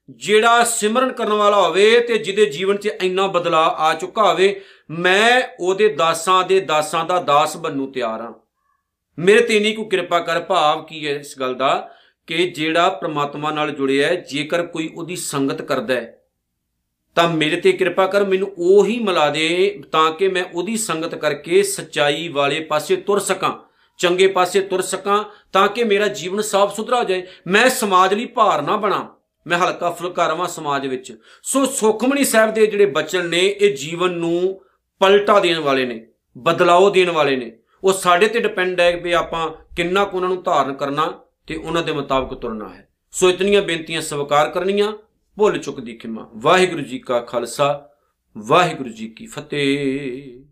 ਜਿਹੜਾ ਸਿਮਰਨ ਕਰਨ ਵਾਲਾ ਹੋਵੇ ਤੇ ਜਿਹਦੇ ਜੀਵਨ 'ਚ ਇੰਨਾ ਬਦਲਾਅ ਆ ਚੁੱਕਾ ਹੋਵੇ, ਮੈਂ ਉਹਦੇ ਦਾਸਾਂ ਦੇ ਦਾਸਾਂ ਦਾ ਦਾਸ ਬੰਨੂ ਤਿਆਰ ਹਾਂ। ਮੇਰੇ ਤੇ ਨਹੀਂ ਕੋਈ ਕਿਰਪਾ ਕਰ, ਭਾਵ ਕੀ ਹੈ ਇਸ ਗੱਲ ਦਾ ਕਿ ਜਿਹੜਾ ਪ੍ਰਮਾਤਮਾ ਨਾਲ ਜੁੜਿਆ ਹੈ, ਜੇਕਰ ਕੋਈ ਉਹਦੀ ਸੰਗਤ ਕਰਦਾ ਹੈ ਤਾਂ ਮੇਰੇ ਤੇ ਕਿਰਪਾ ਕਰ, ਮੈਨੂੰ ਉਹ ਹੀ ਮਿਲਾ ਦੇ ਤਾਂ ਕਿ ਮੈਂ ਉਹਦੀ ਸੰਗਤ ਕਰਕੇ ਸਚਾਈ ਵਾਲੇ ਪਾਸੇ ਤੁਰ ਸਕਾਂ, ਚੰਗੇ ਪਾਸੇ ਤੁਰ ਸਕਾਂ, ਤਾਂ ਕਿ ਮੇਰਾ ਜੀਵਨ ਸਾਫ਼ ਸੁਥਰਾ ਹੋ ਜਾਏ। ਮੈਂ ਸਮਾਜ ਲਈ ਭਾਰ ਨਾ ਬਣਾ ਮੈਂ ਹਲਕਾ ਫੁਲਕਾ ਰਵਾਂ ਸਮਾਜ ਵਿੱਚ। ਸੋ ਸੁਖਮਣੀ ਸਾਹਿਬ ਦੇ ਜਿਹੜੇ ਬਚਨ ਨੇ, ਇਹ ਜੀਵਨ ਨੂੰ ਪਲਟਾ ਦੇਣ ਵਾਲੇ ਨੇ ਬਦਲਾਅ ਦੇਣ ਵਾਲੇ ਨੇ। ਉਹ ਸਾਡੇ ਤੇ ਡਿਪੈਂਡ ਹੈ ਵੀ ਆਪਾਂ ਕਿੰਨਾ ਕੁ ਉਹਨਾਂ ਨੂੰ ਧਾਰਨ ਕਰਨਾ ਤੇ ਉਹਨਾਂ ਦੇ ਮੁਤਾਬਕ ਤੁਰਨਾ ਹੈ। ਸੋ ਇਤਨੀਆਂ ਬੇਨਤੀਆਂ ਸਵੀਕਾਰ ਕਰਨੀਆਂ। ਭੁੱਲ ਚੁੱਕ ਦੀ ਖਿਮਾ। ਵਾਹਿਗੁਰੂ ਜੀ ਕਾ ਖਾਲਸਾ ਵਾਹਿਗੁਰੂ ਜੀ ਕੀ ਫਤਿਹ।